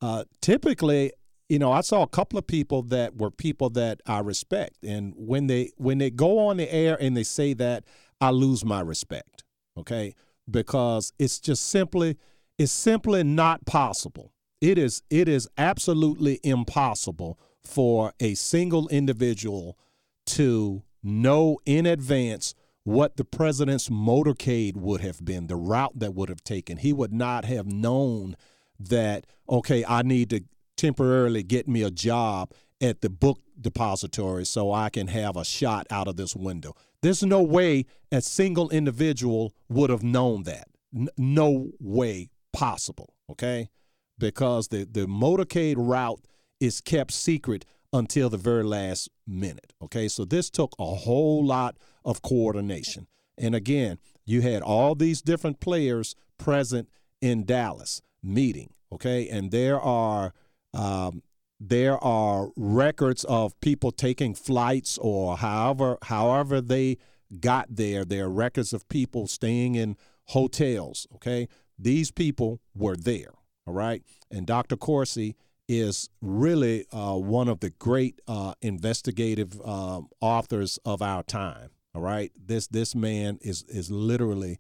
uh, typically. You know, I saw a couple of people that were people that I respect, and when they when they go on the air and they say that, I lose my respect. Okay, because it's just simply it's simply not possible. It is it is absolutely impossible for a single individual to know in advance what the president's motorcade would have been, the route that would have taken. He would not have known that, okay, I need to temporarily get me a job at the book depository so I can have a shot out of this window. There's no way a single individual would have known that. N- no way possible, okay? Because the, the motorcade route is kept secret until the very last minute, okay? So this took a whole lot of coordination. And again, you had all these different players present in Dallas meeting, okay? And there are um, there are records of people taking flights or however however they got there. There are records of people staying in hotels, okay? These people were there, all right? And Dr. Corsi is really uh, one of the great uh, investigative um, authors of our time. All right, this this man is is literally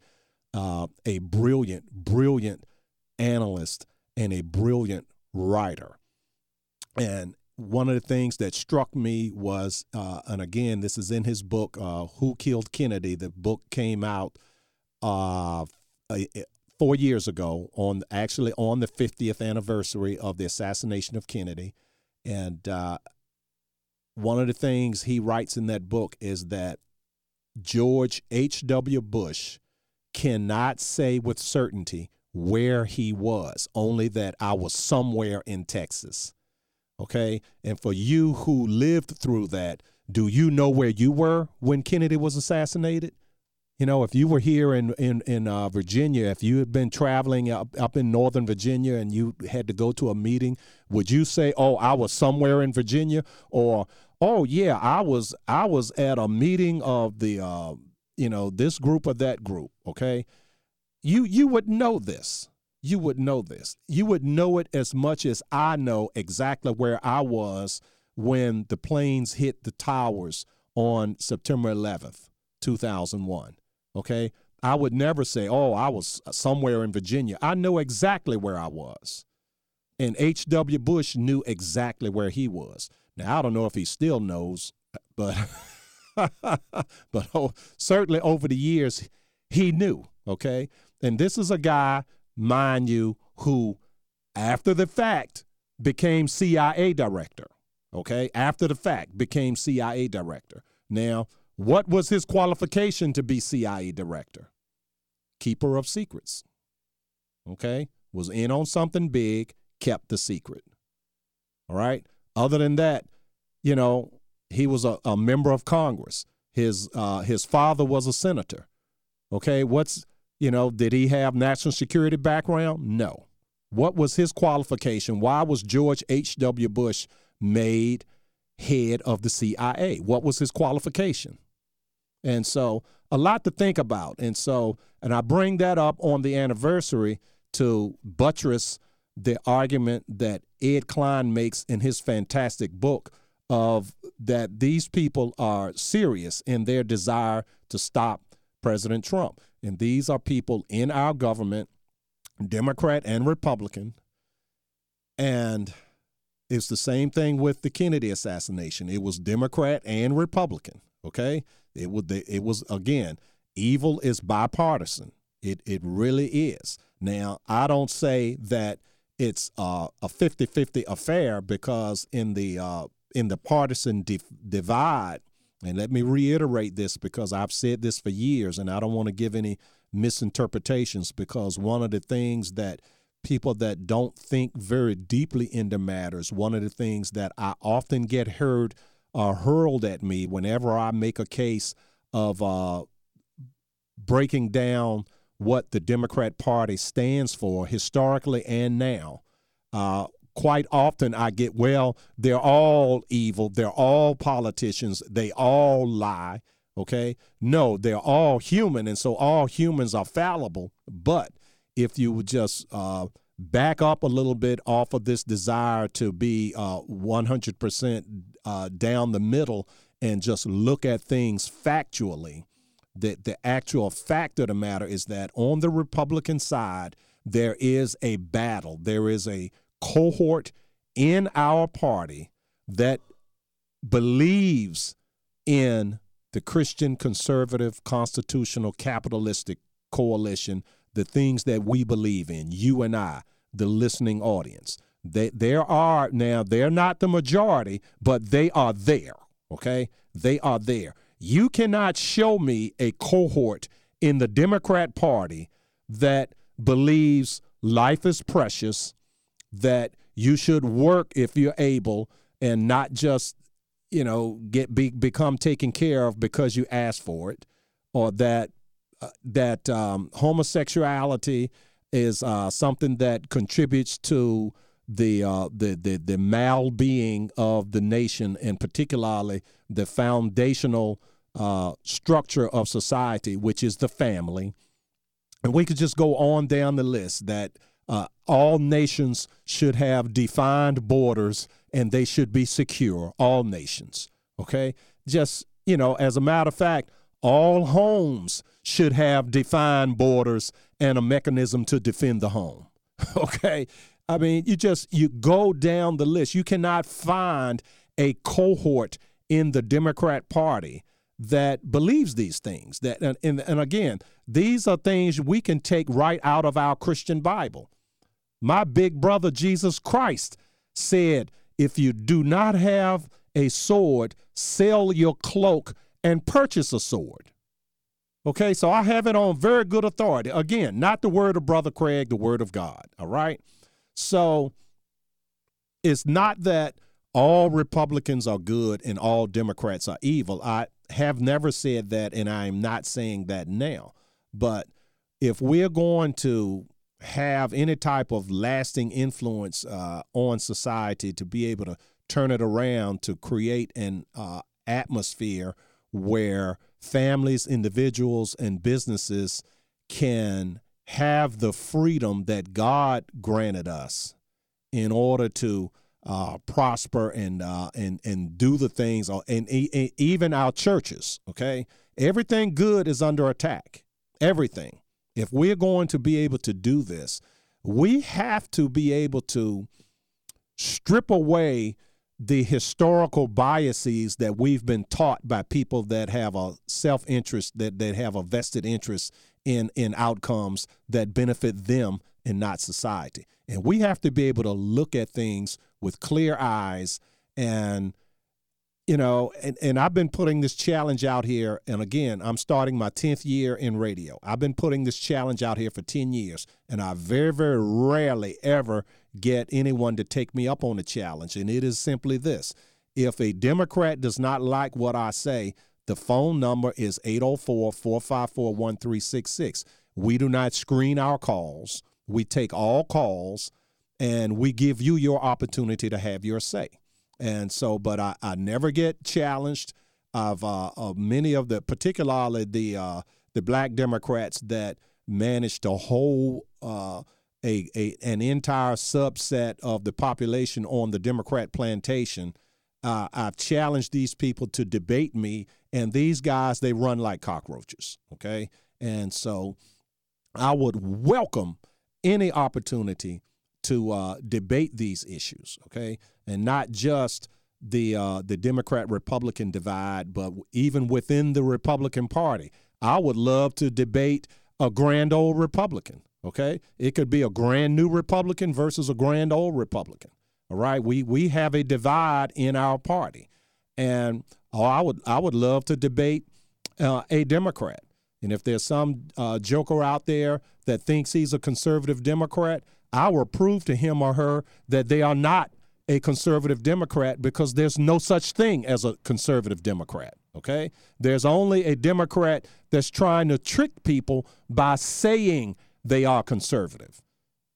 uh, a brilliant, brilliant analyst and a brilliant writer. And one of the things that struck me was, uh, and again, this is in his book, uh, "Who Killed Kennedy." The book came out uh, four years ago on actually on the 50th anniversary of the assassination of Kennedy. And uh, one of the things he writes in that book is that George H.W. Bush cannot say with certainty where he was, only that I was somewhere in Texas. Okay. And for you who lived through that, do you know where you were when Kennedy was assassinated? You know, if you were here in in in uh, Virginia, if you had been traveling up up in Northern Virginia and you had to go to a meeting, would you say, "Oh, I was somewhere in Virginia," or "Oh, yeah, I was I was at a meeting of the uh, you know this group or that group"? Okay, you you would know this. You would know this. You would know it as much as I know exactly where I was when the planes hit the towers on September 11th, 2001. Okay. I would never say, oh, I was somewhere in Virginia. I know exactly where I was. And H.W. Bush knew exactly where he was. Now, I don't know if he still knows, but, but oh, certainly over the years, he knew. Okay. And this is a guy, mind you, who, after the fact, became CIA director. Okay. After the fact, became CIA director. Now, what was his qualification to be CIA director? Keeper of secrets. Okay? Was in on something big, kept the secret. All right? Other than that, you know, he was a, a member of Congress. His uh, his father was a senator. Okay, what's you know, did he have national security background? No. What was his qualification? Why was George H.W. Bush made head of the CIA? What was his qualification? And so, a lot to think about. And so, and I bring that up on the anniversary to buttress the argument that Ed Klein makes in his fantastic book of that these people are serious in their desire to stop President Trump. And these are people in our government, Democrat and Republican. And it's the same thing with the Kennedy assassination. It was Democrat and Republican. Okay, it was it was again evil is bipartisan. It it really is. Now I don't say that it's uh, a 50-50 affair because in the uh, in the partisan di- divide, and let me reiterate this because I've said this for years, and I don't want to give any misinterpretations because one of the things that people that don't think very deeply into matters, one of the things that I often get heard uh, hurled at me whenever I make a case of uh, breaking down what the Democrat Party stands for historically and now. Uh, quite often I get, well, they're all evil, they're all politicians, they all lie. Okay. No, they're all human, and so all humans are fallible. But if you would just uh, back up a little bit off of this desire to be uh, 100% uh, down the middle and just look at things factually, the, the actual fact of the matter is that on the Republican side, there is a battle. There is a cohort in our party that believes in the Christian conservative constitutional capitalistic coalition, the things that we believe in, you and I, the listening audience. They, there are now, they're not the majority, but they are there. Okay? They are there. You cannot show me a cohort in the Democrat Party that believes life is precious, that you should work if you're able and not just you know get be, become taken care of because you asked for it or that uh, that um, homosexuality is uh, something that contributes to the uh, the the the mal-being of the nation and particularly the foundational uh, structure of society, which is the family. And we could just go on down the list that uh, all nations should have defined borders and they should be secure. All nations, okay? Just you know, as a matter of fact, all homes should have defined borders and a mechanism to defend the home. okay? I mean, you just you go down the list. You cannot find a cohort in the Democrat Party that believes these things. That and, and, and again, these are things we can take right out of our Christian Bible. My big brother Jesus Christ said, if you do not have a sword, sell your cloak and purchase a sword. Okay, so I have it on very good authority. Again, not the word of Brother Craig, the word of God. All right. So it's not that all Republicans are good and all Democrats are evil. I have never said that, and I'm not saying that now. But if we're going to have any type of lasting influence uh, on society to be able to turn it around to create an uh, atmosphere where families, individuals, and businesses can have the freedom that God granted us in order to uh, prosper and uh, and and do the things, and, and even our churches. Okay, everything good is under attack. Everything. If we're going to be able to do this, we have to be able to strip away the historical biases that we've been taught by people that have a self-interest that that have a vested interest in in outcomes that benefit them and not society. And we have to be able to look at things with clear eyes and you know and, and i've been putting this challenge out here and again i'm starting my 10th year in radio. I've been putting this challenge out here for 10 years and i very very rarely ever get anyone to take me up on the challenge and it is simply this. If a democrat does not like what i say the phone number is 804-454-1366 we do not screen our calls. We take all calls and we give you your opportunity to have your say. And so, but I, I never get challenged. Of, uh, of many of the, particularly the uh, the black Democrats that managed to hold uh, a, a an entire subset of the population on the Democrat plantation. Uh, I've challenged these people to debate me, and these guys they run like cockroaches. Okay, and so I would welcome any opportunity to uh, debate these issues, okay, and not just the uh, the Democrat Republican divide, but even within the Republican Party. I would love to debate a grand old Republican. Okay, it could be a grand new Republican versus a grand old Republican. All right, we we have a divide in our party, and oh, I would I would love to debate uh, a Democrat. And if there's some uh, joker out there that thinks he's a conservative Democrat, I will prove to him or her that they are not a conservative Democrat because there's no such thing as a conservative Democrat. Okay? There's only a Democrat that's trying to trick people by saying they are conservative.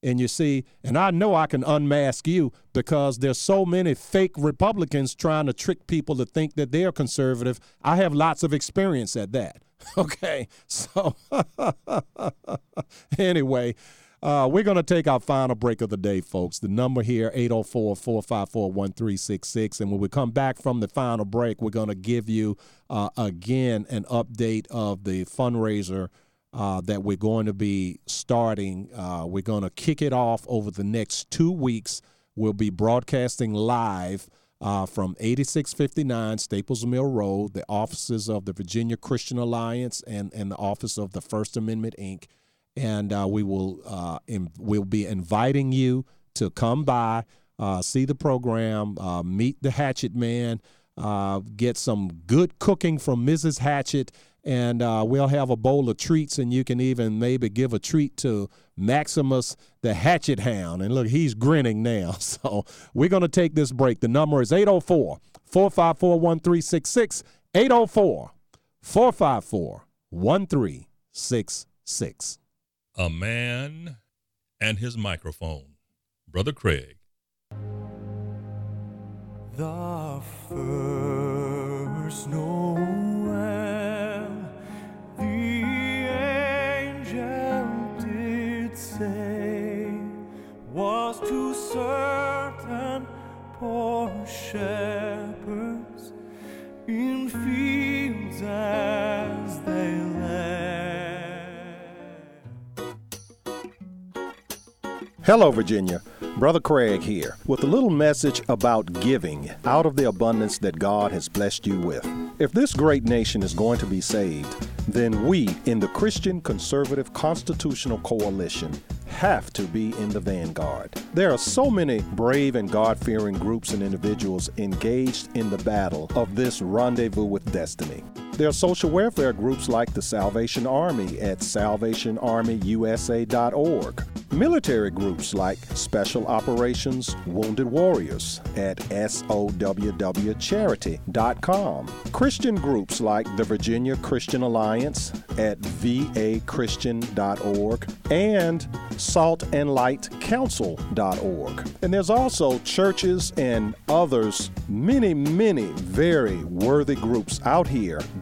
And you see, and I know I can unmask you because there's so many fake Republicans trying to trick people to think that they're conservative. I have lots of experience at that. Okay. So anyway, uh, we're going to take our final break of the day, folks. The number here, 804-454-1366. And when we come back from the final break, we're going to give you, uh, again, an update of the fundraiser uh, that we're going to be starting. Uh, we're going to kick it off over the next two weeks. We'll be broadcasting live uh, from 8659 Staples Mill Road, the offices of the Virginia Christian Alliance and, and the office of the First Amendment, Inc., and uh, we will uh, we'll be inviting you to come by, uh, see the program, uh, meet the Hatchet Man, uh, get some good cooking from Mrs. Hatchet, and uh, we'll have a bowl of treats, and you can even maybe give a treat to Maximus the Hatchet Hound. And look, he's grinning now. So we're going to take this break. The number is 804 454 1366. 804 454 1366 a man and his microphone. Brother Craig. The first Noel, the angel did say, was to certain poor shepherds in fields as Hello, Virginia. Brother Craig here with a little message about giving out of the abundance that God has blessed you with. If this great nation is going to be saved, then we in the Christian Conservative Constitutional Coalition have to be in the vanguard. There are so many brave and God fearing groups and individuals engaged in the battle of this rendezvous with destiny. There are social welfare groups like the Salvation Army at salvationarmyusa.org. Military groups like Special Operations Wounded Warriors at SOWWCharity.com. Christian groups like the Virginia Christian Alliance at vachristian.org and saltandlightcouncil.org. And there's also churches and others, many, many very worthy groups out here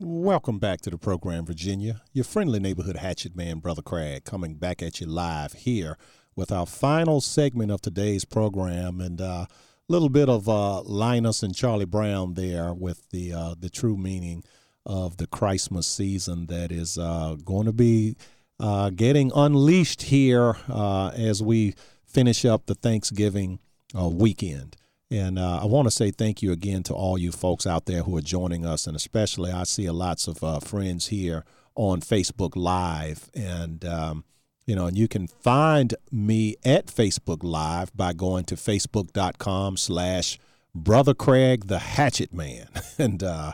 Welcome back to the program, Virginia. Your friendly neighborhood hatchet man, Brother Craig, coming back at you live here with our final segment of today's program and a uh, little bit of uh, Linus and Charlie Brown there with the uh, the true meaning of the Christmas season that is uh, going to be uh, getting unleashed here uh, as we finish up the Thanksgiving weekend. And uh, I want to say thank you again to all you folks out there who are joining us, and especially I see lots of uh, friends here on Facebook Live, and um, you know, and you can find me at Facebook Live by going to facebook.com/slash Brother Craig the Hatchet Man, and uh,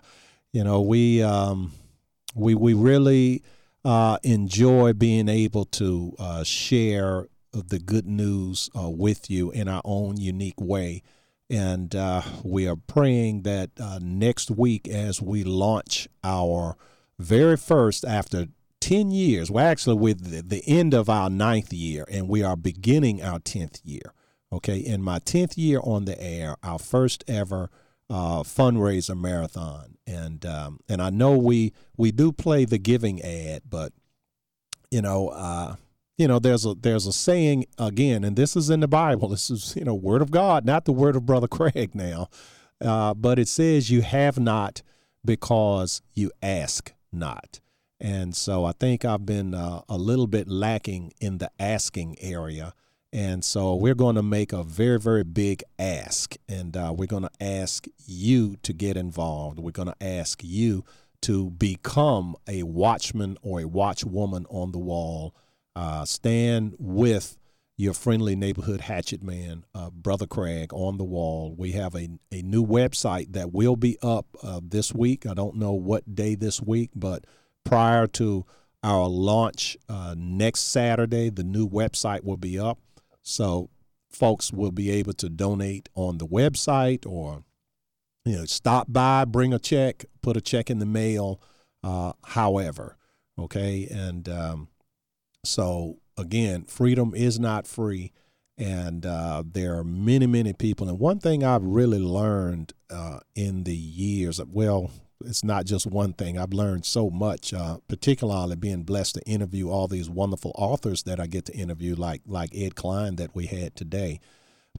you know, we um, we we really uh, enjoy being able to uh, share the good news uh, with you in our own unique way. And uh, we are praying that uh, next week, as we launch our very first, after 10 years, we're actually with the, the end of our ninth year, and we are beginning our 10th year. Okay, in my 10th year on the air, our first ever uh, fundraiser marathon. And um, and I know we we do play the giving ad, but you know, uh, you know there's a there's a saying again and this is in the bible. This is you know word of god not the word of brother craig now. Uh, but it says you have not because you ask not. And so i think i've been uh, a little bit lacking in the asking area. And so we're going to make a very very big ask. And uh, we're going to ask you to get involved. We're going to ask you to become a watchman or a watchwoman on the wall uh, stand with your friendly neighborhood hatchet man, uh, Brother Craig, on the wall. We have a, a new website that will be up uh, this week. I don't know what day this week, but prior to our launch uh, next Saturday, the new website will be up. So folks will be able to donate on the website or you know stop by, bring a check, put a check in the mail. Uh, however, okay, and um, so again, freedom is not free, and uh, there are many, many people. And one thing I've really learned uh, in the years, well, it's not just one thing. I've learned so much, uh, particularly being blessed to interview all these wonderful authors that I get to interview, like like Ed Klein that we had today,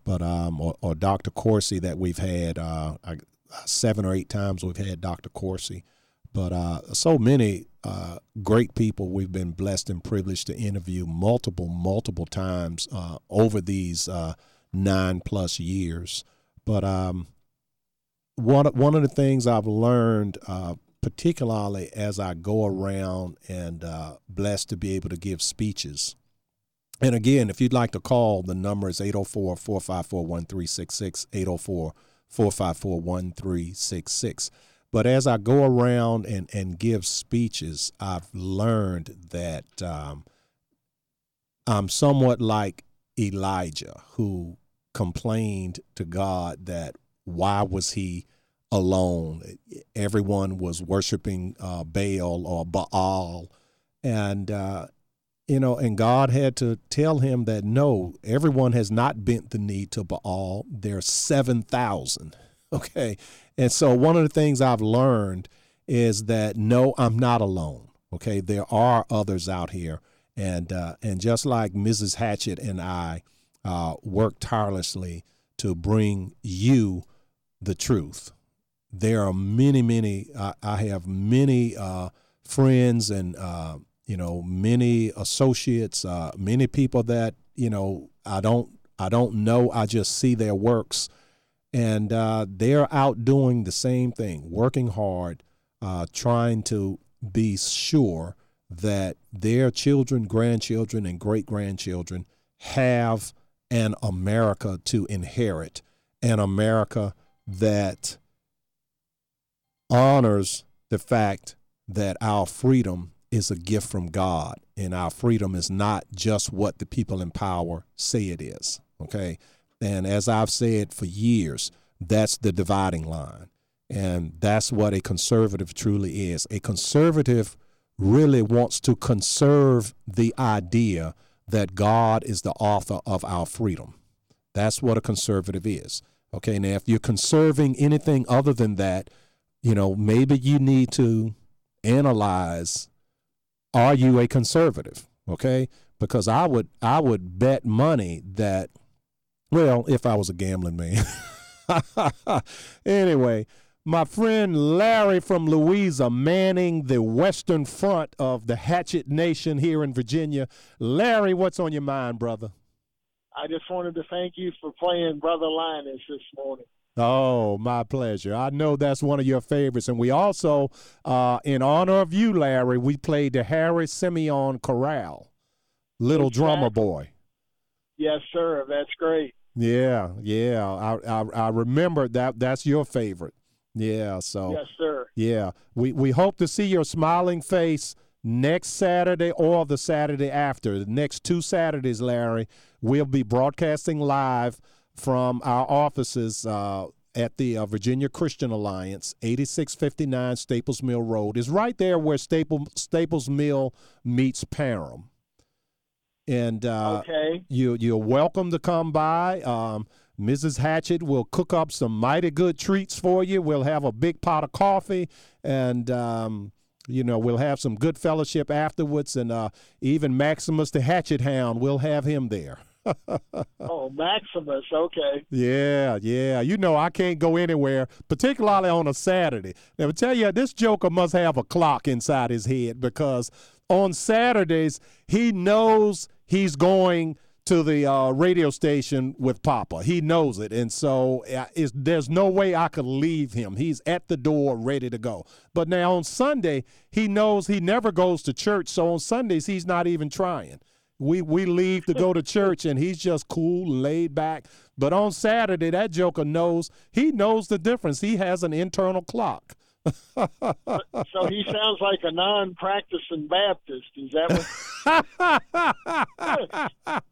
but um, or, or Dr. Corsi that we've had uh, seven or eight times. We've had Dr. Corsi, but uh, so many uh, great people we've been blessed and privileged to interview multiple, multiple times uh, over these uh, nine plus years. But um, one one of the things I've learned, uh, particularly as I go around and uh, blessed to be able to give speeches. And again, if you'd like to call, the number is 804 454 1366, 804 454 1366. But as I go around and, and give speeches, I've learned that um, I'm somewhat like Elijah, who complained to God that why was he alone? Everyone was worshiping uh, Baal or Baal. And, uh, you know, and God had to tell him that no, everyone has not bent the knee to Baal. There are 7,000. Okay. And so one of the things I've learned is that no, I'm not alone. Okay. There are others out here. And, uh, and just like Mrs. Hatchett and I uh, work tirelessly to bring you the truth, there are many, many, I, I have many uh, friends and, uh, you know, many associates, uh, many people that, you know, I don't, I don't know. I just see their works and uh, they're out doing the same thing, working hard, uh, trying to be sure that their children, grandchildren, and great grandchildren have an America to inherit, an America that honors the fact that our freedom is a gift from God, and our freedom is not just what the people in power say it is. Okay. And as I've said for years, that's the dividing line. And that's what a conservative truly is. A conservative really wants to conserve the idea that God is the author of our freedom. That's what a conservative is. Okay, now if you're conserving anything other than that, you know, maybe you need to analyze are you a conservative? Okay? Because I would I would bet money that well, if I was a gambling man. anyway, my friend Larry from Louisa manning the western front of the Hatchet Nation here in Virginia. Larry, what's on your mind, brother? I just wanted to thank you for playing Brother Linus this morning. Oh, my pleasure. I know that's one of your favorites. And we also, uh, in honor of you, Larry, we played the Harry Simeone Chorale, Little Exactly. Drummer Boy. Yes, sir. That's great. Yeah, yeah. I, I I remember that. That's your favorite. Yeah. So. Yes, sir. Yeah. We we hope to see your smiling face next Saturday or the Saturday after. The next two Saturdays, Larry, we'll be broadcasting live from our offices uh, at the uh, Virginia Christian Alliance, 8659 Staples Mill Road. is right there where Staple, Staples Mill meets Parham. And uh, Okay. you you're welcome to come by. Um, Mrs. Hatchett will cook up some mighty good treats for you. We'll have a big pot of coffee, and um, you know we'll have some good fellowship afterwards. And uh, even Maximus the Hatchet Hound, we'll have him there. Oh, Maximus. Okay. Yeah, yeah. You know, I can't go anywhere, particularly on a Saturday. Now, I tell you, this Joker must have a clock inside his head because on Saturdays, he knows he's going to the uh, radio station with Papa. He knows it. And so uh, there's no way I could leave him. He's at the door ready to go. But now on Sunday, he knows he never goes to church. So on Sundays, he's not even trying we we leave to go to church and he's just cool laid back but on saturday that joker knows he knows the difference he has an internal clock So he sounds like a non-practicing Baptist. Is that what?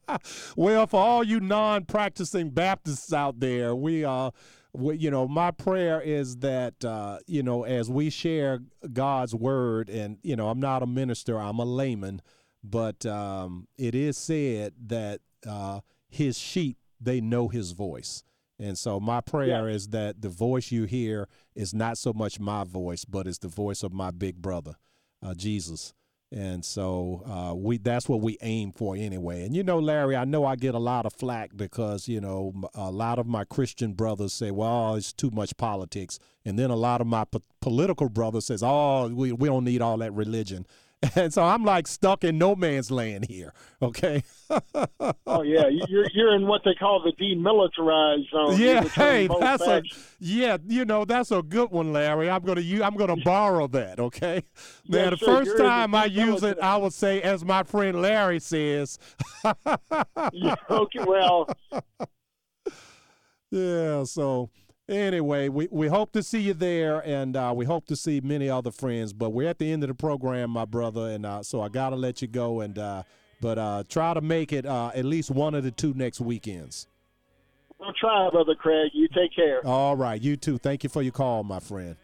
well for all you non-practicing baptists out there we uh we, you know my prayer is that uh you know as we share god's word and you know i'm not a minister i'm a layman but um it is said that uh his sheep they know his voice and so my prayer is that the voice you hear is not so much my voice but it's the voice of my big brother uh jesus and so uh, we that's what we aim for anyway. And you know, Larry, I know I get a lot of flack because you know a lot of my Christian brothers say, "Well, it's too much politics," and then a lot of my po- political brothers says, "Oh, we we don't need all that religion." And so I'm like stuck in no man's land here. Okay. oh yeah, You- you're you're in what they call the demilitarized zone. Yeah, hey, that's a yeah, you know, that's a good one, Larry. I'm gonna you I'm gonna borrow that, okay? Now Yes, the sir, first you're in the time I use it, I would say, as my friend Larry says. Yeah, okay, well, yeah, so Anyway, we, we hope to see you there, and uh, we hope to see many other friends. But we're at the end of the program, my brother, and uh, so I gotta let you go. And uh, but uh, try to make it uh, at least one of the two next weekends. We'll try, Brother Craig. You take care. All right, you too. Thank you for your call, my friend.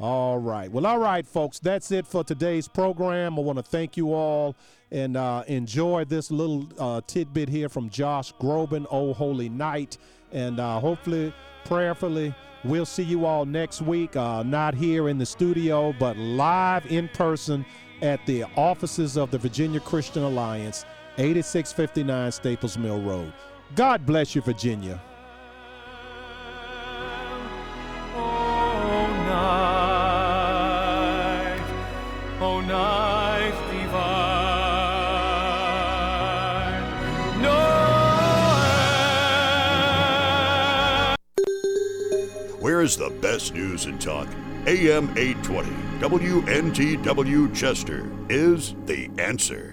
All right. Well, all right, folks. That's it for today's program. I want to thank you all and uh, enjoy this little uh, tidbit here from Josh Groban, Oh Holy Night. And uh, hopefully, prayerfully, we'll see you all next week. Uh, not here in the studio, but live in person at the offices of the Virginia Christian Alliance, 8659 Staples Mill Road. God bless you, Virginia. No Where is the best news in talk? AM 820 WNTW Chester is the answer.